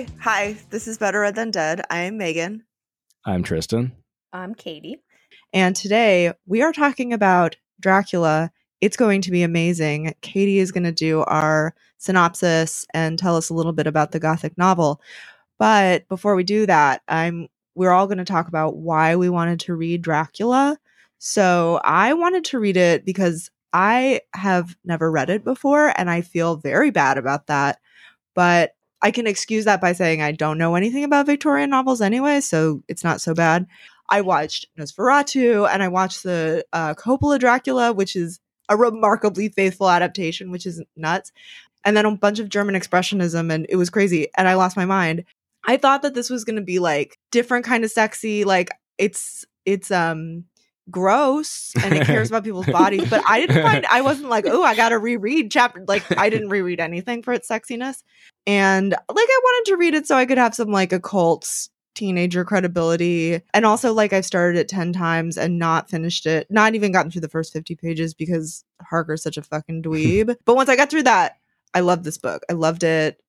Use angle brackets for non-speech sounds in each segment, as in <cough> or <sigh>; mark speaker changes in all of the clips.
Speaker 1: Okay, hi. This is Better Read Than Dead. I am Megan.
Speaker 2: I'm Tristan.
Speaker 3: I'm Katie.
Speaker 1: And today we are talking about Dracula. It's going to be amazing. Katie is going to do our synopsis and tell us a little bit about the Gothic novel. But before we do that, I'm we're all going to talk about why we wanted to read Dracula. So I wanted to read it because I have never read it before and I feel very bad about that. But I can excuse that by saying I don't know anything about Victorian novels anyway, so it's not so bad. I watched Nosferatu and I watched the uh, Coppola Dracula, which is a remarkably faithful adaptation, which is nuts. And then a bunch of German expressionism, and it was crazy. And I lost my mind. I thought that this was going to be like different kind of sexy, like it's it's um gross and it cares <laughs> about people's bodies. But I didn't find I wasn't like, oh, I gotta reread chapter like I didn't reread anything for its sexiness. And like I wanted to read it so I could have some like occult teenager credibility. And also like I've started it 10 times and not finished it, not even gotten through the first 50 pages because Harker's such a fucking dweeb. <laughs> but once I got through that, I loved this book. I loved it.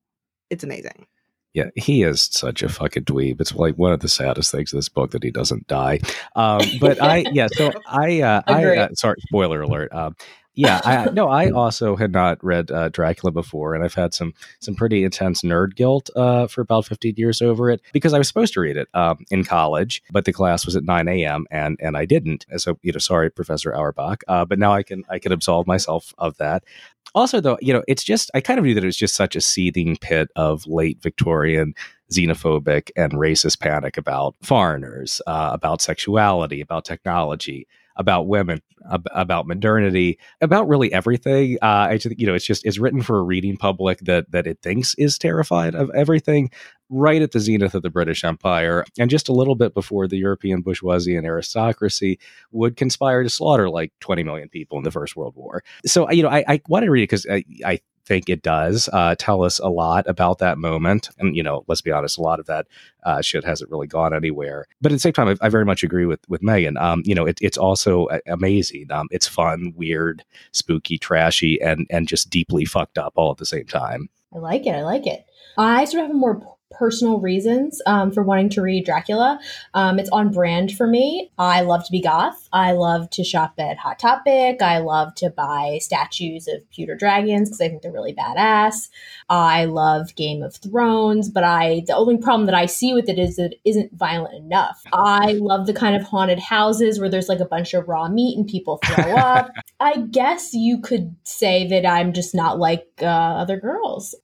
Speaker 1: It's amazing.
Speaker 2: Yeah, he is such a fucking dweeb. It's like one of the saddest things in this book that he doesn't die. Um, but I, <laughs> yeah, so I, uh, I, uh, sorry, spoiler alert. Um, yeah, I no, I also had not read uh, Dracula before, and I've had some some pretty intense nerd guilt uh, for about fifteen years over it because I was supposed to read it um, in college, but the class was at nine a.m. and and I didn't. So you know, sorry, Professor Auerbach, uh, but now I can I can absolve myself of that. Also, though, you know, it's just I kind of knew that it was just such a seething pit of late Victorian xenophobic and racist panic about foreigners, uh, about sexuality, about technology about women, ab- about modernity, about really everything. Uh, I you know, it's just it's written for a reading public that that it thinks is terrified of everything. Right at the zenith of the British Empire, and just a little bit before the European bourgeoisie and aristocracy would conspire to slaughter like 20 million people in the First World War. So, you know, I, I to read it because I, I think it does uh, tell us a lot about that moment. And, you know, let's be honest, a lot of that uh, shit hasn't really gone anywhere. But at the same time, I, I very much agree with, with Megan. Um, you know, it, it's also amazing. Um, it's fun, weird, spooky, trashy, and, and just deeply fucked up all at the same time.
Speaker 3: I like it. I like it. I sort of have a more personal reasons um, for wanting to read Dracula. Um, it's on brand for me. I love to be goth. I love to shop at Hot Topic. I love to buy statues of pewter dragons because I think they're really badass. I love Game of Thrones, but I the only problem that I see with it is that it isn't violent enough. I love the kind of haunted houses where there's like a bunch of raw meat and people <laughs> throw up. I guess you could say that I'm just not like uh, other girls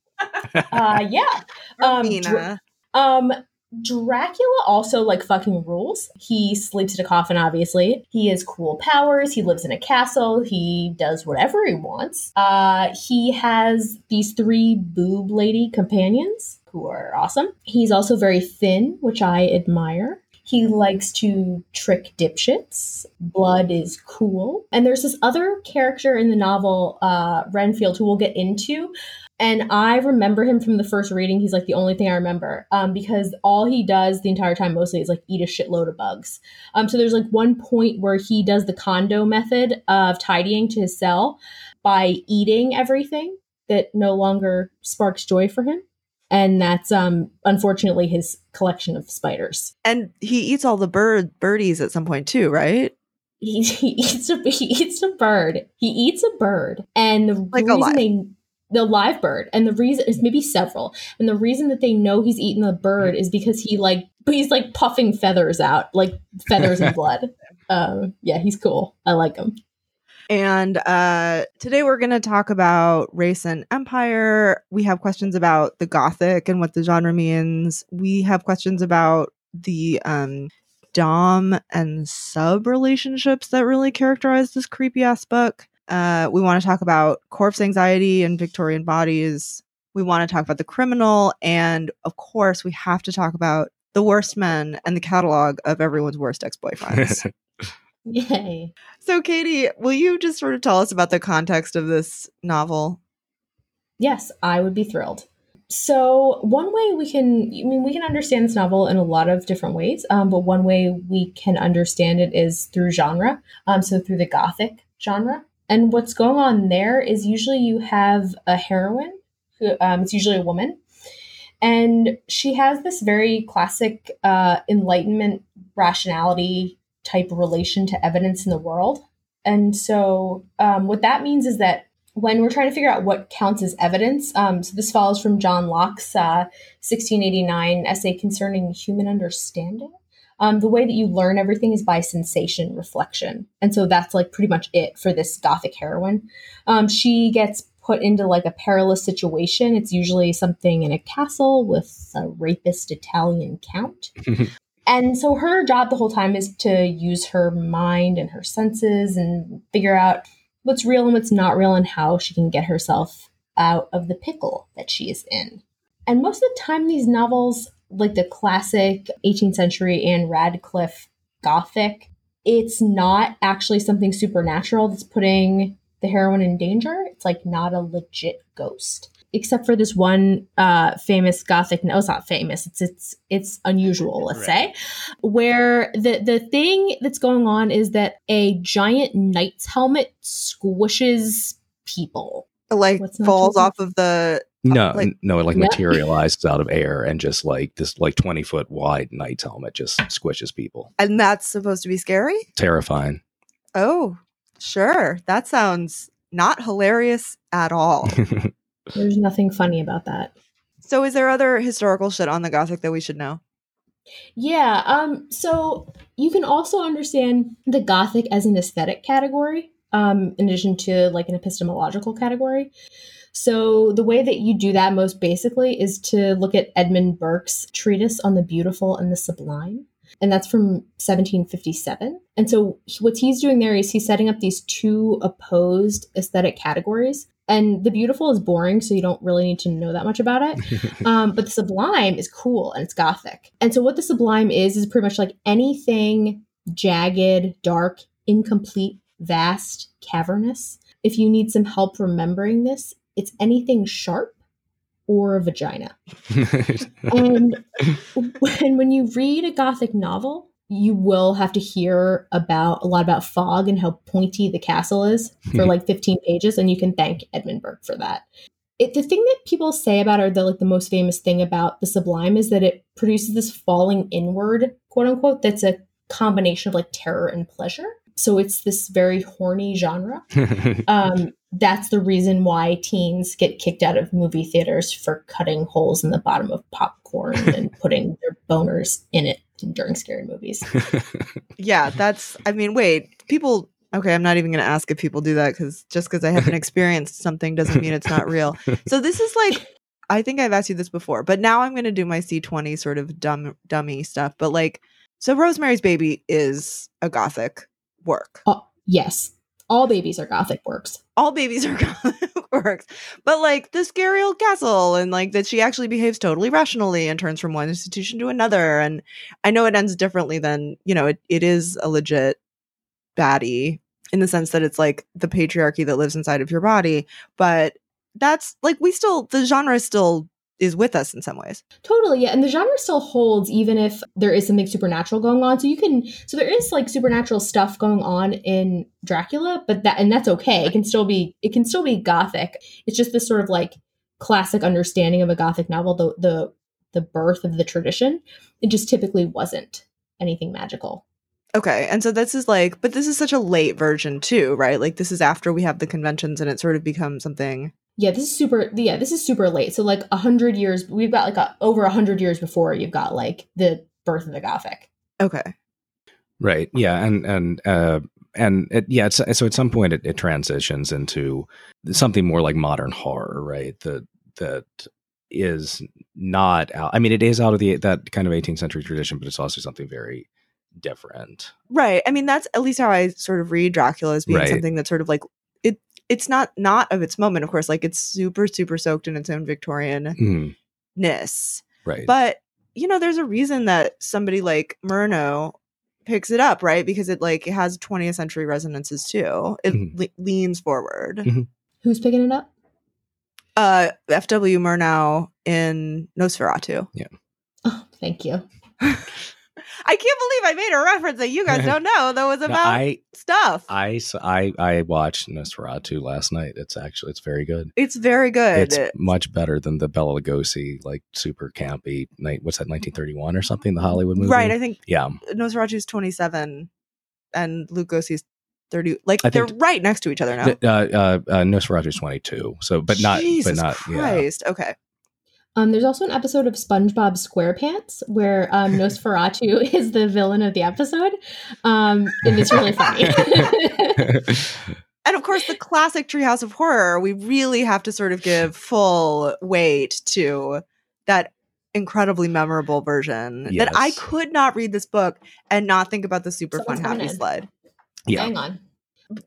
Speaker 3: uh, yeah. <laughs> Um, Dra- um, Dracula also like fucking rules. He sleeps in a coffin, obviously. He has cool powers. He lives in a castle. He does whatever he wants. Uh, he has these three boob lady companions who are awesome. He's also very thin, which I admire. He likes to trick dipshits. Blood is cool. And there's this other character in the novel, uh, Renfield, who we'll get into. And I remember him from the first reading. He's like the only thing I remember um, because all he does the entire time mostly is like eat a shitload of bugs. Um, so there's like one point where he does the Kondo method of tidying to his cell by eating everything that no longer sparks joy for him and that's um unfortunately his collection of spiders.
Speaker 1: And he eats all the bird birdies at some point too, right?
Speaker 3: He, he eats a he eats a bird. He eats a bird, and the like reason they the live bird, and the reason is maybe several, and the reason that they know he's eaten the bird is because he like he's like puffing feathers out, like feathers and <laughs> blood. Um, yeah, he's cool. I like him.
Speaker 1: And uh, today we're going to talk about race and empire. We have questions about the Gothic and what the genre means. We have questions about the um, Dom and sub relationships that really characterize this creepy ass book. Uh, we want to talk about corpse anxiety and Victorian bodies. We want to talk about the criminal. And of course, we have to talk about the worst men and the catalog of everyone's worst ex boyfriends. <laughs>
Speaker 3: Yay.
Speaker 1: So, Katie, will you just sort of tell us about the context of this novel?
Speaker 3: Yes, I would be thrilled. So, one way we can, I mean, we can understand this novel in a lot of different ways, um, but one way we can understand it is through genre. Um, so, through the Gothic genre. And what's going on there is usually you have a heroine, who, um, it's usually a woman, And she has this very classic uh, Enlightenment rationality type relation to evidence in the world. And so, um, what that means is that when we're trying to figure out what counts as evidence, um, so this follows from John Locke's uh, 1689 essay concerning human understanding. Um, the way that you learn everything is by sensation reflection. And so that's like pretty much it for this gothic heroine. Um, she gets put into like a perilous situation. It's usually something in a castle with a rapist Italian count. <laughs> and so her job the whole time is to use her mind and her senses and figure out what's real and what's not real and how she can get herself out of the pickle that she is in. And most of the time, these novels like the classic 18th century Ann Radcliffe Gothic, it's not actually something supernatural that's putting the heroine in danger. It's like not a legit ghost. Except for this one uh, famous Gothic, no, it's not famous. It's it's it's unusual, let's right. say, where the the thing that's going on is that a giant knight's helmet squishes people,
Speaker 1: like falls off of the
Speaker 2: no, like, no, it like yeah. materializes out of air and just like this like 20 foot wide knight's helmet just squishes people.
Speaker 1: And that's supposed to be scary?
Speaker 2: Terrifying.
Speaker 1: Oh, sure. That sounds not hilarious at all. <laughs>
Speaker 3: There's nothing funny about that.
Speaker 1: So is there other historical shit on the Gothic that we should know?
Speaker 3: Yeah, um so you can also understand the Gothic as an aesthetic category um in addition to like an epistemological category. So, the way that you do that most basically is to look at Edmund Burke's treatise on the beautiful and the sublime. And that's from 1757. And so, what he's doing there is he's setting up these two opposed aesthetic categories. And the beautiful is boring, so you don't really need to know that much about it. <laughs> um, but the sublime is cool and it's gothic. And so, what the sublime is, is pretty much like anything jagged, dark, incomplete, vast, cavernous. If you need some help remembering this, it's anything sharp or a vagina. and <laughs> when, when you read a gothic novel, you will have to hear about a lot about fog and how pointy the castle is for like <laughs> 15 pages and you can thank edmund burke for that it, the thing that people say about or the like the most famous thing about the sublime is that it produces this falling inward quote unquote that's a combination of like terror and pleasure so it's this very horny genre <laughs> um, that's the reason why teens get kicked out of movie theaters for cutting holes in the bottom of popcorn <laughs> and putting their boners in it during scary movies. <laughs>
Speaker 1: yeah, that's, I mean, wait, people, okay, I'm not even going to ask if people do that because just because I haven't experienced something doesn't mean it's not real. So this is like, I think I've asked you this before, but now I'm going to do my C20 sort of dumb, dummy stuff. But like, so Rosemary's Baby is a gothic work.
Speaker 3: Oh, yes all babies are gothic works.
Speaker 1: All babies are <laughs> gothic works. But like the scary old castle and like that she actually behaves totally rationally and turns from one institution to another. And I know it ends differently than, you know, it, it is a legit baddie in the sense that it's like the patriarchy that lives inside of your body. But that's like we still the genre is still is with us in some ways.
Speaker 3: Totally, yeah. And the genre still holds even if there is something supernatural going on. So you can so there is like supernatural stuff going on in Dracula, but that and that's okay. It can still be it can still be gothic. It's just this sort of like classic understanding of a gothic novel, the the the birth of the tradition. It just typically wasn't anything magical.
Speaker 1: Okay. And so this is like but this is such a late version too, right? Like this is after we have the conventions and it sort of becomes something
Speaker 3: yeah, this is super. Yeah, this is super late. So like a hundred years, we've got like a, over a hundred years before you've got like the birth of the Gothic.
Speaker 1: Okay.
Speaker 2: Right. Yeah, and and uh, and it, yeah, so at some point it, it transitions into something more like modern horror, right? That that is not out. I mean, it is out of the that kind of 18th century tradition, but it's also something very different.
Speaker 1: Right. I mean, that's at least how I sort of read Dracula as being right. something that's sort of like it's not not of its moment, of course. Like it's super super soaked in its own Victorianness, mm.
Speaker 2: right?
Speaker 1: But you know, there's a reason that somebody like Murnau picks it up, right? Because it like it has 20th century resonances too. It mm-hmm. le- leans forward. Mm-hmm.
Speaker 3: Who's picking it up?
Speaker 1: Uh, F.W. Murnau in Nosferatu.
Speaker 2: Yeah.
Speaker 3: Oh, thank you. <laughs>
Speaker 1: I can't believe I made a reference that you guys don't know that was <laughs> about
Speaker 2: I,
Speaker 1: stuff.
Speaker 2: I,
Speaker 1: I was about that was about
Speaker 2: no. I,
Speaker 1: stuff.
Speaker 2: I, I, I watched Nosferatu last night. It's actually, it's very good.
Speaker 1: it's very good.
Speaker 2: It's much better than the Bela Lugosi, like super campy night. What's that, 1931 or something? The Hollywood movie.
Speaker 1: right. I think
Speaker 2: yeah.
Speaker 1: Nosferatu's 27 and Lugosi's 30. Like
Speaker 2: I
Speaker 1: they're
Speaker 2: think-
Speaker 1: right next to each other now.
Speaker 2: Uh, uh, uh, Nosferatu's 22. So, but not,
Speaker 1: Jesus
Speaker 2: but not, yeah.
Speaker 1: Christ. Okay.
Speaker 3: Um, there's also an episode of SpongeBob SquarePants where um, <laughs> Nosferatu <laughs> is the villain of the episode, um, and it's really funny. <laughs>
Speaker 1: And of course, the classic Treehouse of Horror, we really have to sort of give full weight to that incredibly memorable version that I could not read this book and not think about the super
Speaker 3: Someone's
Speaker 1: fun happy
Speaker 3: coming in.
Speaker 1: sled.
Speaker 2: yeah.
Speaker 3: Hang on.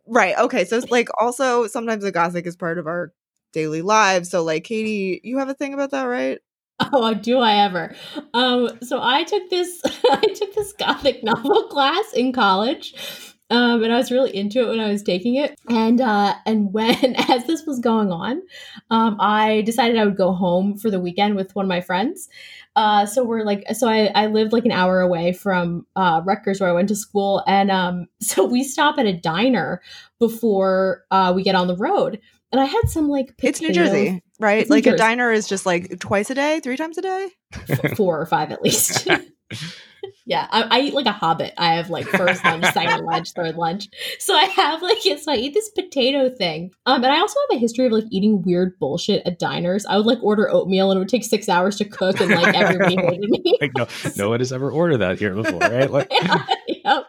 Speaker 1: Right. Okay. So it's like also sometimes the gothic is part of our daily lives. So like Katie, you have a thing about that, right?
Speaker 3: Oh, do I ever? Um, so I took this <laughs> I took this gothic novel class in college. Um, and I was really into it when I was taking it. And uh, and when <laughs> as this was going on, um, I decided I would go home for the weekend with one of my friends. Uh, so we're like, so I, I lived like an hour away from uh, Rutgers where I went to school, and um, <laughs> so we stop at a diner before uh, we get on the road. And I had some like
Speaker 1: It's New Jersey, right?
Speaker 3: It's New
Speaker 1: like a diner is just like twice a day, three times a day.
Speaker 3: f- four or five at least. <laughs> <laughs> yeah, I, I eat like a hobbit. I have like first lunch, second lunch, third lunch. So I have like <laughs> so I eat this potato thing. Um, and I also have a history of like eating weird bullshit at diners. I would like order oatmeal and it would take six hours to cook, and like everybody hated me.
Speaker 2: Like, no, no one has ever ordered that here before, right? Like,
Speaker 3: yep.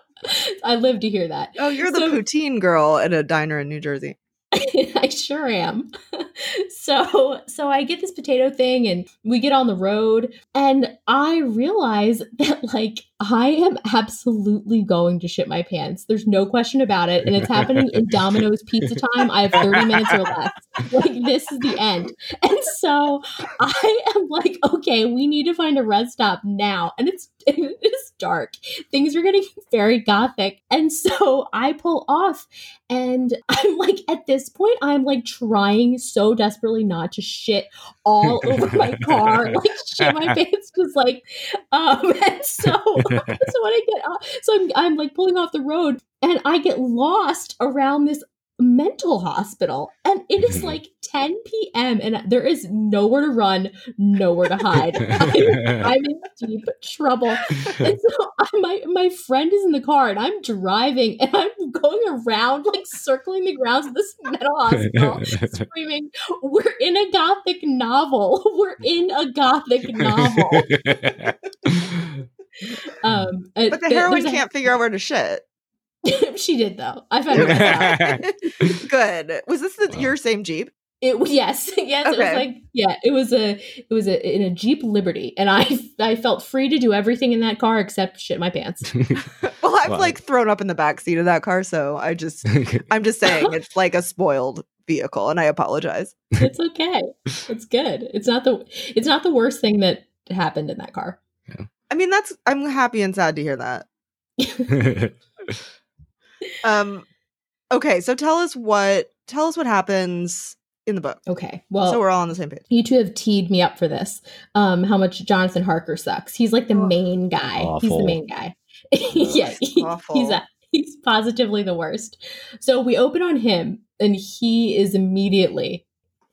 Speaker 3: I live to hear that.
Speaker 1: Oh, you're the
Speaker 3: So-
Speaker 1: poutine girl at a diner in New Jersey. <laughs>
Speaker 3: I sure am. <laughs> so so I get this potato thing and we get on the road and I realize <laughs> that like I am absolutely going to shit my pants. There's no question about it. And it's happening in Domino's pizza time. I have 30 minutes or less. Like this is the end. And so I am like, okay, we need to find a rest stop now. And it's it's dark. Things are getting very gothic. And so I pull off and <laughs> I'm like, at this point, I'm like trying so desperately not to shit all <laughs> over my car, <laughs> like shit my pants, just like, um, and so, so when I get off, so I'm, I'm like pulling off the road and I get lost around this mental hospital and it is like 10 p.m. and there is nowhere to run, nowhere to hide. I'm, I'm in deep trouble. And so I, my my friend is in the car and I'm driving and I'm going around like circling the grounds of this mental hospital screaming, We're in a gothic novel. <laughs> We're in a gothic novel. <laughs> Um uh,
Speaker 1: But the heroine can't figure out where to shit. <laughs>
Speaker 3: she did though. I found it out. <laughs>
Speaker 1: Good. Was this the,
Speaker 2: Wow.
Speaker 1: your same Jeep?
Speaker 3: It <laughs> yes, yes. It was like yeah. It was a it was a in a Jeep Liberty, and I I felt free to do everything in that car except shit my pants.
Speaker 1: Well, I've
Speaker 2: Wow.
Speaker 1: like thrown up in the back seat of that car, so I just I'm just saying it's like a spoiled vehicle, and I apologize.
Speaker 3: It's okay. It's good. It's not the it's not the worst thing that happened in that car.
Speaker 1: I mean, that's I'm happy and sad to hear that. Um, okay, so tell us what tell us what happens in the book,
Speaker 3: Okay. Well,
Speaker 1: so we're all on the same page.
Speaker 3: you two have teed me up for this. Um, how much Jonathan Harker sucks. He's like the
Speaker 1: Ugh.
Speaker 3: main guy. He's the main guy. <laughs> yeah, he- he's a, he's positively the worst. So we open on him, and he is immediately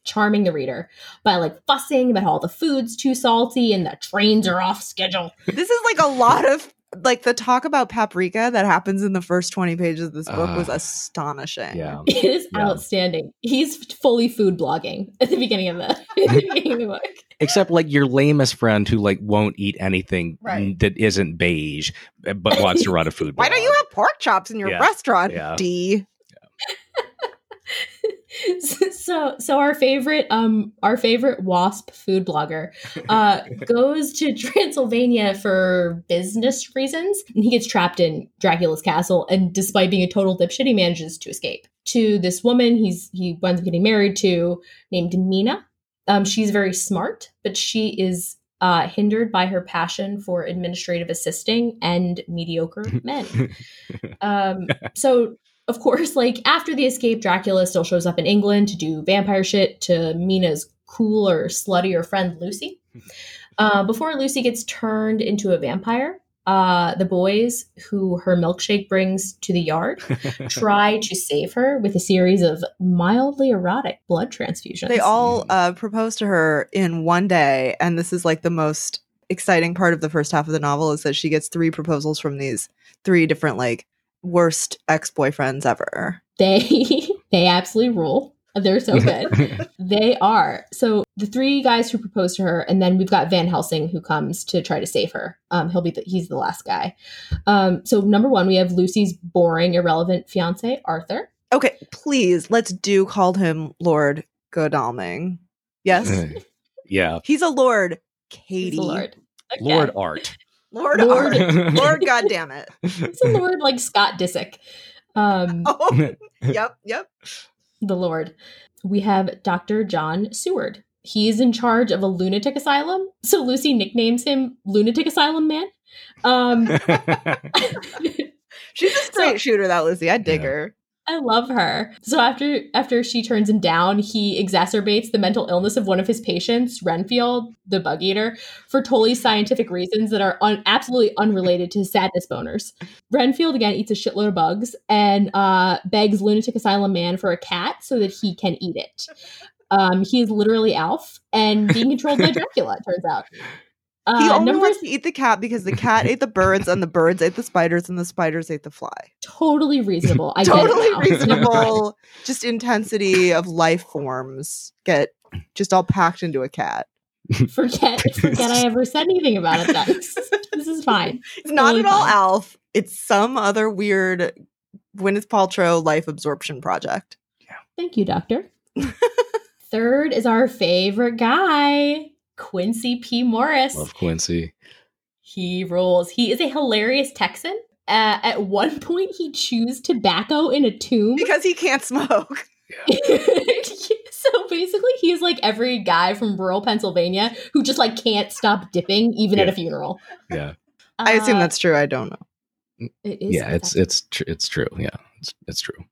Speaker 3: charming the reader by like fussing about how all the food's too salty and the trains are off schedule.
Speaker 1: This is like a lot of like the talk about paprika that happens in the first 20 pages of this book was
Speaker 2: Ah.
Speaker 1: astonishing.
Speaker 2: yeah. <laughs>
Speaker 3: It is
Speaker 2: Yeah.
Speaker 3: outstanding. He's fully food blogging <laughs> at the beginning of <laughs> the, beginning of the book.
Speaker 2: Except like your lamest friend who like won't eat anything
Speaker 1: Right.
Speaker 2: that isn't beige, uh, but wants to run a food.
Speaker 1: Why don't you have pork chops in your
Speaker 2: Yeah.
Speaker 1: restaurant,
Speaker 2: Yeah.
Speaker 1: D? <laughs>
Speaker 3: so so our favorite um our favorite wasp food blogger uh <laughs> goes to transylvania for business reasons and he gets trapped in dracula's castle and despite being a total dipshit he manages to escape to this woman he's he winds up getting married to named mina um she's very smart but she is uh, hindered by her passion for administrative assisting and mediocre <laughs> men. Um, so of course, like after the escape, Dracula still shows up in England to do vampire shit to Mina's cooler, sluttier friend Lucy. <laughs> Uh, before Lucy gets turned into a vampire, Uh, the boys who her milkshake brings to the yard <laughs> try to save her with a series of mildly erotic blood transfusions.
Speaker 1: They all uh, propose to her in one day, and this is like the most exciting part of the first half of the novel is that she gets three proposals from these three different like worst ex-boyfriends ever.
Speaker 3: They <laughs> they absolutely rule. They're so good. <laughs> they are. So the three guys who propose to her, and then we've got Van Helsing who comes to try to save her. Um, he'll be the, he's the last guy. Um, so number one, we have Lucy's boring, irrelevant fiance Arthur.
Speaker 1: Okay, please let's do call him Lord Godalming. Yes, <laughs>
Speaker 2: yeah,
Speaker 1: he's a lord. Katie,
Speaker 3: Lord.
Speaker 2: Okay. Lord Art.
Speaker 1: Lord, Lord Art. <laughs> Lord, God damn it.
Speaker 3: It's a Lord like Scott Disick. Um, <laughs>
Speaker 1: oh, yep, yep
Speaker 3: the Lord. We have Dr. John Seward. He's in charge of a lunatic asylum. So Lucy nicknames him Lunatic Asylum Man. Um, <laughs>
Speaker 1: She's a straight so, shooter, that Lucy. I dig yeah. her.
Speaker 3: I love her. So after after she turns him down, he exacerbates the mental illness of one of his patients, Renfield, the bug eater, for totally scientific reasons that are un- absolutely unrelated to sadness boners. Renfield again eats a shitload of bugs and uh, begs lunatic asylum man for a cat so that he can eat it. Um, he is literally Alf and being controlled by <laughs> Dracula. It turns out.
Speaker 1: Uh, he only wants to eat the cat because the cat ate the birds and the birds ate the spiders and the spiders ate the fly.
Speaker 3: Totally reasonable. I <laughs>
Speaker 1: totally <laughs> reasonable. just intensity of life forms get just all packed into a cat. <laughs>
Speaker 3: Forget, forget I ever said anything about it. Then this is fine.
Speaker 1: It's not totally at all fine. Alf. It's some other weird Gwyneth Paltrow life absorption project.
Speaker 3: Yeah. Thank you, Doctor. Third is our favorite guy, Quincy P. Morris.
Speaker 2: Love Quincy.
Speaker 3: He rules. He is a hilarious Texan. Uh, at one point, he chews tobacco in a tomb
Speaker 1: because he can't smoke. <laughs> <laughs>
Speaker 3: so basically, he's like every guy from rural Pennsylvania who just like can't stop dipping, even
Speaker 2: yeah.
Speaker 3: at a funeral.
Speaker 2: Yeah,
Speaker 1: uh, I assume that's true. I don't know.
Speaker 3: It is
Speaker 2: yeah, it's it's tr- it's true. Yeah, it's it's true.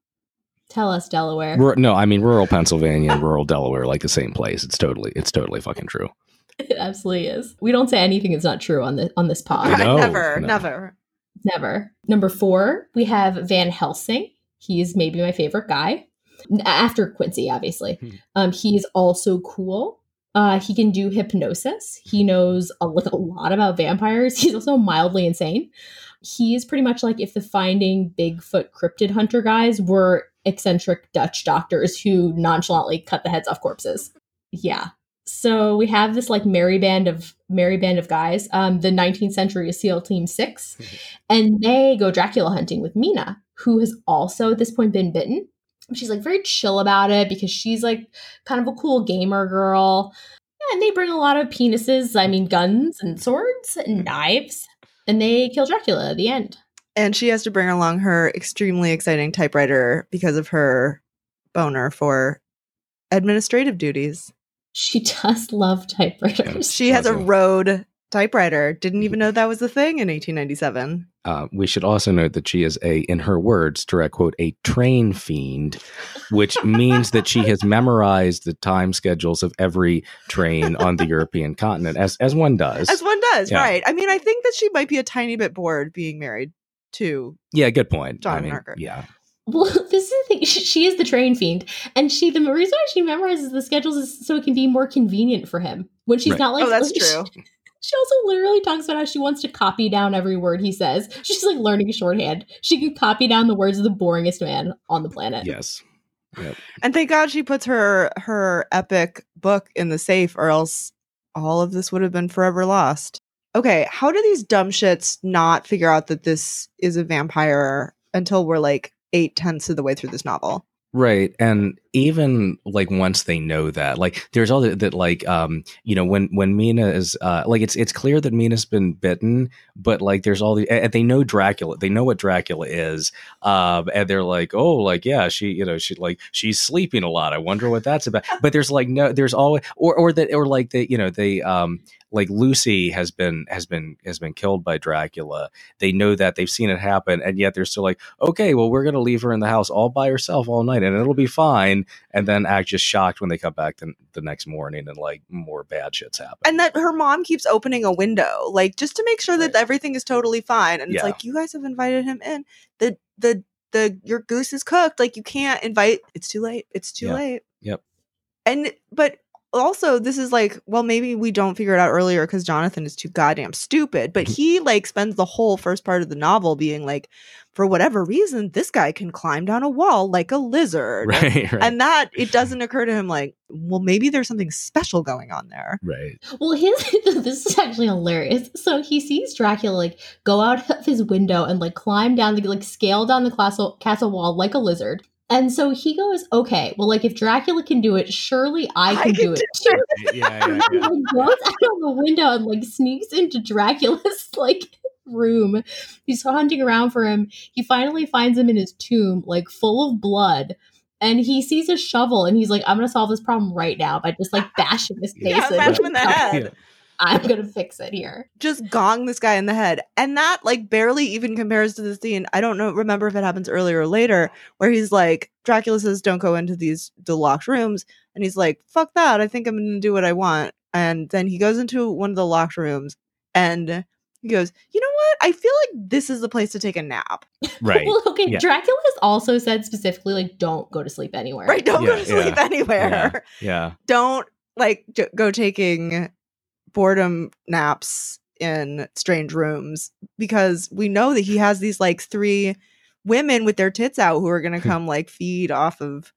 Speaker 3: Tell us, Delaware.
Speaker 2: R- no, I mean rural Pennsylvania and rural Delaware, like the same place. It's totally it's totally fucking true. <laughs>
Speaker 3: It absolutely is. We don't say anything that's not true on the on this pod.
Speaker 1: No, never, no. never,
Speaker 3: never. Number four, we have Van Helsing. He's maybe my favorite guy after Quincy, obviously. Hmm. Um, he's also cool. Uh, he can do hypnosis. He knows a, like a lot about vampires. <laughs> He's also mildly insane. He's pretty much like if the Finding Bigfoot cryptid hunter guys were eccentric Dutch doctors who nonchalantly cut the heads off corpses. Yeah, so we have this like merry band of merry band of guys. Um, the 19th century SEAL Team 6 <laughs> and they go Dracula hunting with Mina, who has also at this point been bitten. She's like very chill about it because she's like kind of a cool gamer girl. Yeah, And they bring a lot of penises, I mean guns and swords and knives, and they kill Dracula at the end.
Speaker 1: And she has to bring along her extremely exciting typewriter because of her boner for administrative duties.
Speaker 3: She does love typewriters.
Speaker 1: She has a Rode typewriter. Didn't even know that was a thing in 1897.
Speaker 2: Uh, we should also note that she is a, in her words, direct quote, a train fiend, which means that she has memorized the time schedules of every train on the European continent, as as one does.
Speaker 1: As one does, yeah. right? I mean, I think that she might be a tiny bit bored being married to.
Speaker 2: Yeah, good point.
Speaker 1: John
Speaker 2: I mean,
Speaker 1: Harker.
Speaker 2: Yeah.
Speaker 3: Well, <laughs> this is the thing. She is the train fiend, and she the reason why she memorizes the schedules is so it can be more convenient for him when she's right. not like.
Speaker 1: Oh, that's <laughs> true.
Speaker 3: She, she also literally talks about how she wants to copy down every word he says. <laughs> She's like learning shorthand. She can copy down the words of the boringest man on the planet.
Speaker 2: Yes.
Speaker 1: Yep. And thank God she puts her her epic book in the safe, or else all of this would have been forever lost. Okay, how do these dumb shits not figure out that this is a vampire until we're like eight tenths of the way through this novel.
Speaker 2: Right. And even like once they know that, like there's all that, that like um, you know, when when Mina is uh like it's it's clear that Mina's been bitten, but like there's all the and they know Dracula, they know what Dracula is. Um, and they're like, Oh, like, yeah, she, you know, she like she's sleeping a lot. I wonder what that's about. But there's like no there's always or or that or like they, you know, they um like Lucy has been has been has been killed by Dracula. They know that they've seen it happen, and yet they're still like, okay, well, we're gonna leave her in the house all by herself all night, and it'll be fine. And then act just shocked when they come back the, the next morning and like more bad shits happen.
Speaker 1: And that her mom keeps opening a window, like just to make sure that
Speaker 2: Right.
Speaker 1: everything is totally fine. And it's like, you guys have invited him in. The the the your goose is cooked. Like you can't invite it's too late. It's too
Speaker 2: Yeah.
Speaker 1: late.
Speaker 2: Yep.
Speaker 1: And but also this is like, well, maybe we don't figure it out earlier because Jonathan is too goddamn stupid. But mm-hmm. he like spends the whole first part of the novel being like, for whatever reason, this guy can climb down a wall like a <laughs> lizard.
Speaker 2: right, right,
Speaker 1: And that it <laughs> doesn't occur to him like, well, maybe there's something special going on there.
Speaker 2: right.
Speaker 3: Well, his <laughs> this is actually hilarious. So he sees Dracula like go out of his window and like climb down the like scale down the castle castle wall like a lizard. And so he goes, okay, well, like if Dracula can do it, surely I
Speaker 1: I
Speaker 3: can,
Speaker 1: can
Speaker 3: do it too. <laughs>
Speaker 2: Yeah, yeah,
Speaker 3: And he
Speaker 2: yeah.
Speaker 3: like, goes out of the window and like sneaks into Dracula's <laughs> like room. He's hunting around for him. He finally finds him in his tomb, like full of blood. And he sees a shovel and he's like, I'm gonna solve this problem right now by just like bashing his <laughs> face
Speaker 1: Yeah,
Speaker 3: in.
Speaker 1: bash him in the
Speaker 3: with a
Speaker 1: head.
Speaker 3: Shovel. I'm gonna fix it here.
Speaker 1: just gong this guy in the head. And that like barely even compares to the scene. I don't know remember if it happens earlier or later where he's like Dracula says don't go into these the locked rooms and he's like fuck that. I think I'm going to do what I want. And then he goes into one of the locked rooms and he goes, "You know what? I feel like this is the place to take a nap." <laughs>
Speaker 2: Right.
Speaker 3: Well, okay,
Speaker 2: Yeah.
Speaker 3: Dracula has also said specifically, like, don't go to sleep anywhere.
Speaker 1: Right? Don't go to sleep <laughs>
Speaker 2: yeah,
Speaker 1: anywhere.
Speaker 2: Yeah.
Speaker 1: Don't like j- go taking boredom naps in strange rooms because we know that he has these like three women with their tits out who are going <laughs> to come like feed off of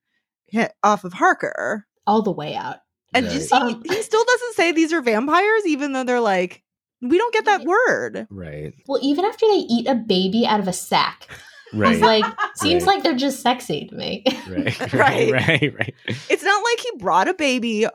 Speaker 1: off of Harker.
Speaker 3: All the way out.
Speaker 1: And
Speaker 2: Right.
Speaker 1: you see,
Speaker 3: Um,
Speaker 1: he still doesn't say these are vampires, even though they're like, we don't get that word.
Speaker 2: Right.
Speaker 3: Well, even after they eat a baby out of a sack,
Speaker 2: Right.
Speaker 3: it's like seems
Speaker 2: Right.
Speaker 3: like they're just sexy to me.
Speaker 2: right. <laughs>
Speaker 1: Right.
Speaker 2: Right. Right. Right.
Speaker 1: It's not like he brought a baby.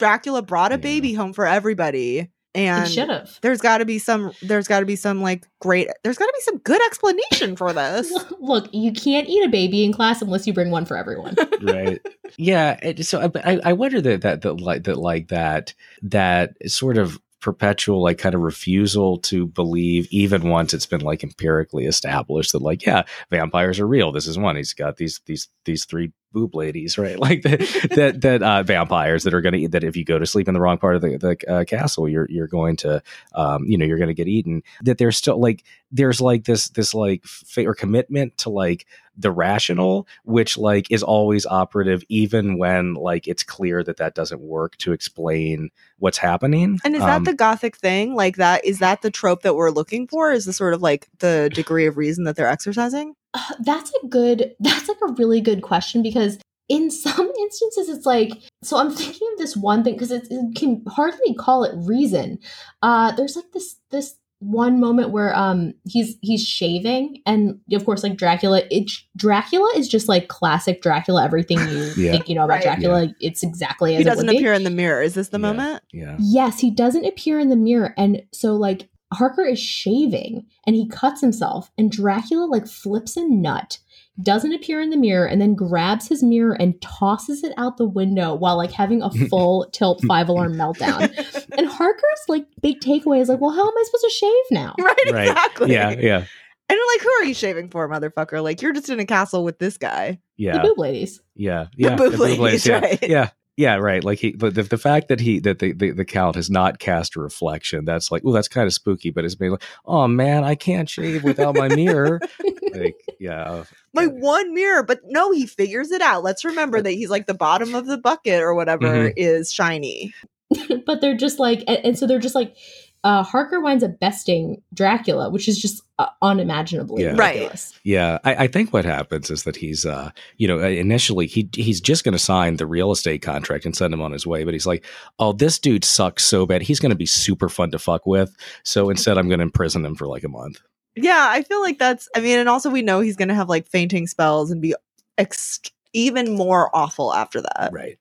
Speaker 1: Dracula brought a
Speaker 2: Yeah.
Speaker 1: baby home for everybody, and
Speaker 3: should have.
Speaker 1: there's got to be some. There's got to be some like great. There's got to be some good explanation for this. <laughs>
Speaker 3: Look, you can't eat a baby in class unless you bring one for everyone. <laughs>
Speaker 2: right yeah it- so I- I, I wonder that that that like that like that that sort of perpetual like kind of refusal to believe even once it's been like empirically established that like yeah vampires are real this is one he's got these these these three boob ladies right <laughs> like that that that uh, vampires that are going to eat that if you go to sleep in the wrong part of the, the uh, castle you're you're going to um you know you're going to get eaten that there's still like there's like this this like fa- or commitment to like the rational which like is always operative even when like it's clear that that doesn't work to explain what's happening
Speaker 1: And is
Speaker 2: Um,
Speaker 1: that the gothic thing? Like that? Is that the trope that we're looking for? Is the sort of like the degree of reason that they're exercising?
Speaker 3: Uh, that's a good <laughs> that's like a really good question because in some <laughs> instances it's like so i'm thinking of this one thing because it, it can hardly call it reason uh there's like this this one moment where um he's he's shaving and of course like dracula it dracula is just like classic dracula everything you <laughs>
Speaker 2: Yeah.
Speaker 3: think you know about
Speaker 1: Right.
Speaker 3: dracula it's exactly as
Speaker 1: He
Speaker 3: it would
Speaker 1: doesn't
Speaker 3: be.
Speaker 1: appear in the mirror. Is this the
Speaker 2: Yeah.
Speaker 1: moment?
Speaker 2: yeah
Speaker 3: Yes, he doesn't appear in the mirror. And so, like, Harker is shaving and he cuts himself, and Dracula, like, flips a nut, doesn't appear in the mirror, and then grabs his mirror and tosses it out the window while, like, having a <laughs> full tilt five alarm meltdown. <laughs> And Harker's, like, big takeaway is, like, well, how am I supposed to shave now? <laughs>
Speaker 1: Right,
Speaker 2: Right.
Speaker 1: exactly.
Speaker 2: yeah yeah
Speaker 1: And like, who are you shaving for, motherfucker? Like, you're just in a castle with this guy. Yeah.
Speaker 3: The
Speaker 2: yeah
Speaker 3: boob ladies.
Speaker 2: yeah yeah
Speaker 1: boob
Speaker 2: the
Speaker 1: ladies,
Speaker 2: ladies, yeah,
Speaker 1: right.
Speaker 2: yeah yeah right like he but the, the fact that he that the, the the count has not cast a reflection that's like oh that's kind of spooky but it's been like oh man i can't shave without my mirror <laughs> like yeah
Speaker 1: My
Speaker 2: yeah.
Speaker 1: one mirror, but no, he figures it out. Let's remember that he's like the bottom of the bucket or whatever
Speaker 2: Mhm.
Speaker 1: is shiny. <laughs>
Speaker 3: but they're just like, and, and so they're just like, uh, Harker winds up besting Dracula, which is just uh, unimaginably
Speaker 2: Yeah.
Speaker 1: Right.
Speaker 3: ridiculous.
Speaker 2: Yeah, I, I think what happens is that he's, uh, you know, initially he he's just going to sign the real estate contract and send him on his way, but he's like, oh, this dude sucks so bad. He's going to be super fun to fuck with. So instead, I'm going to imprison him for like a month.
Speaker 1: Yeah, I feel like that's. I mean, and also we know he's going to have like fainting spells and be ex- even more awful after that.
Speaker 2: Right.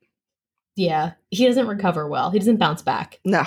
Speaker 3: Yeah, he doesn't recover well. He doesn't bounce back.
Speaker 1: No.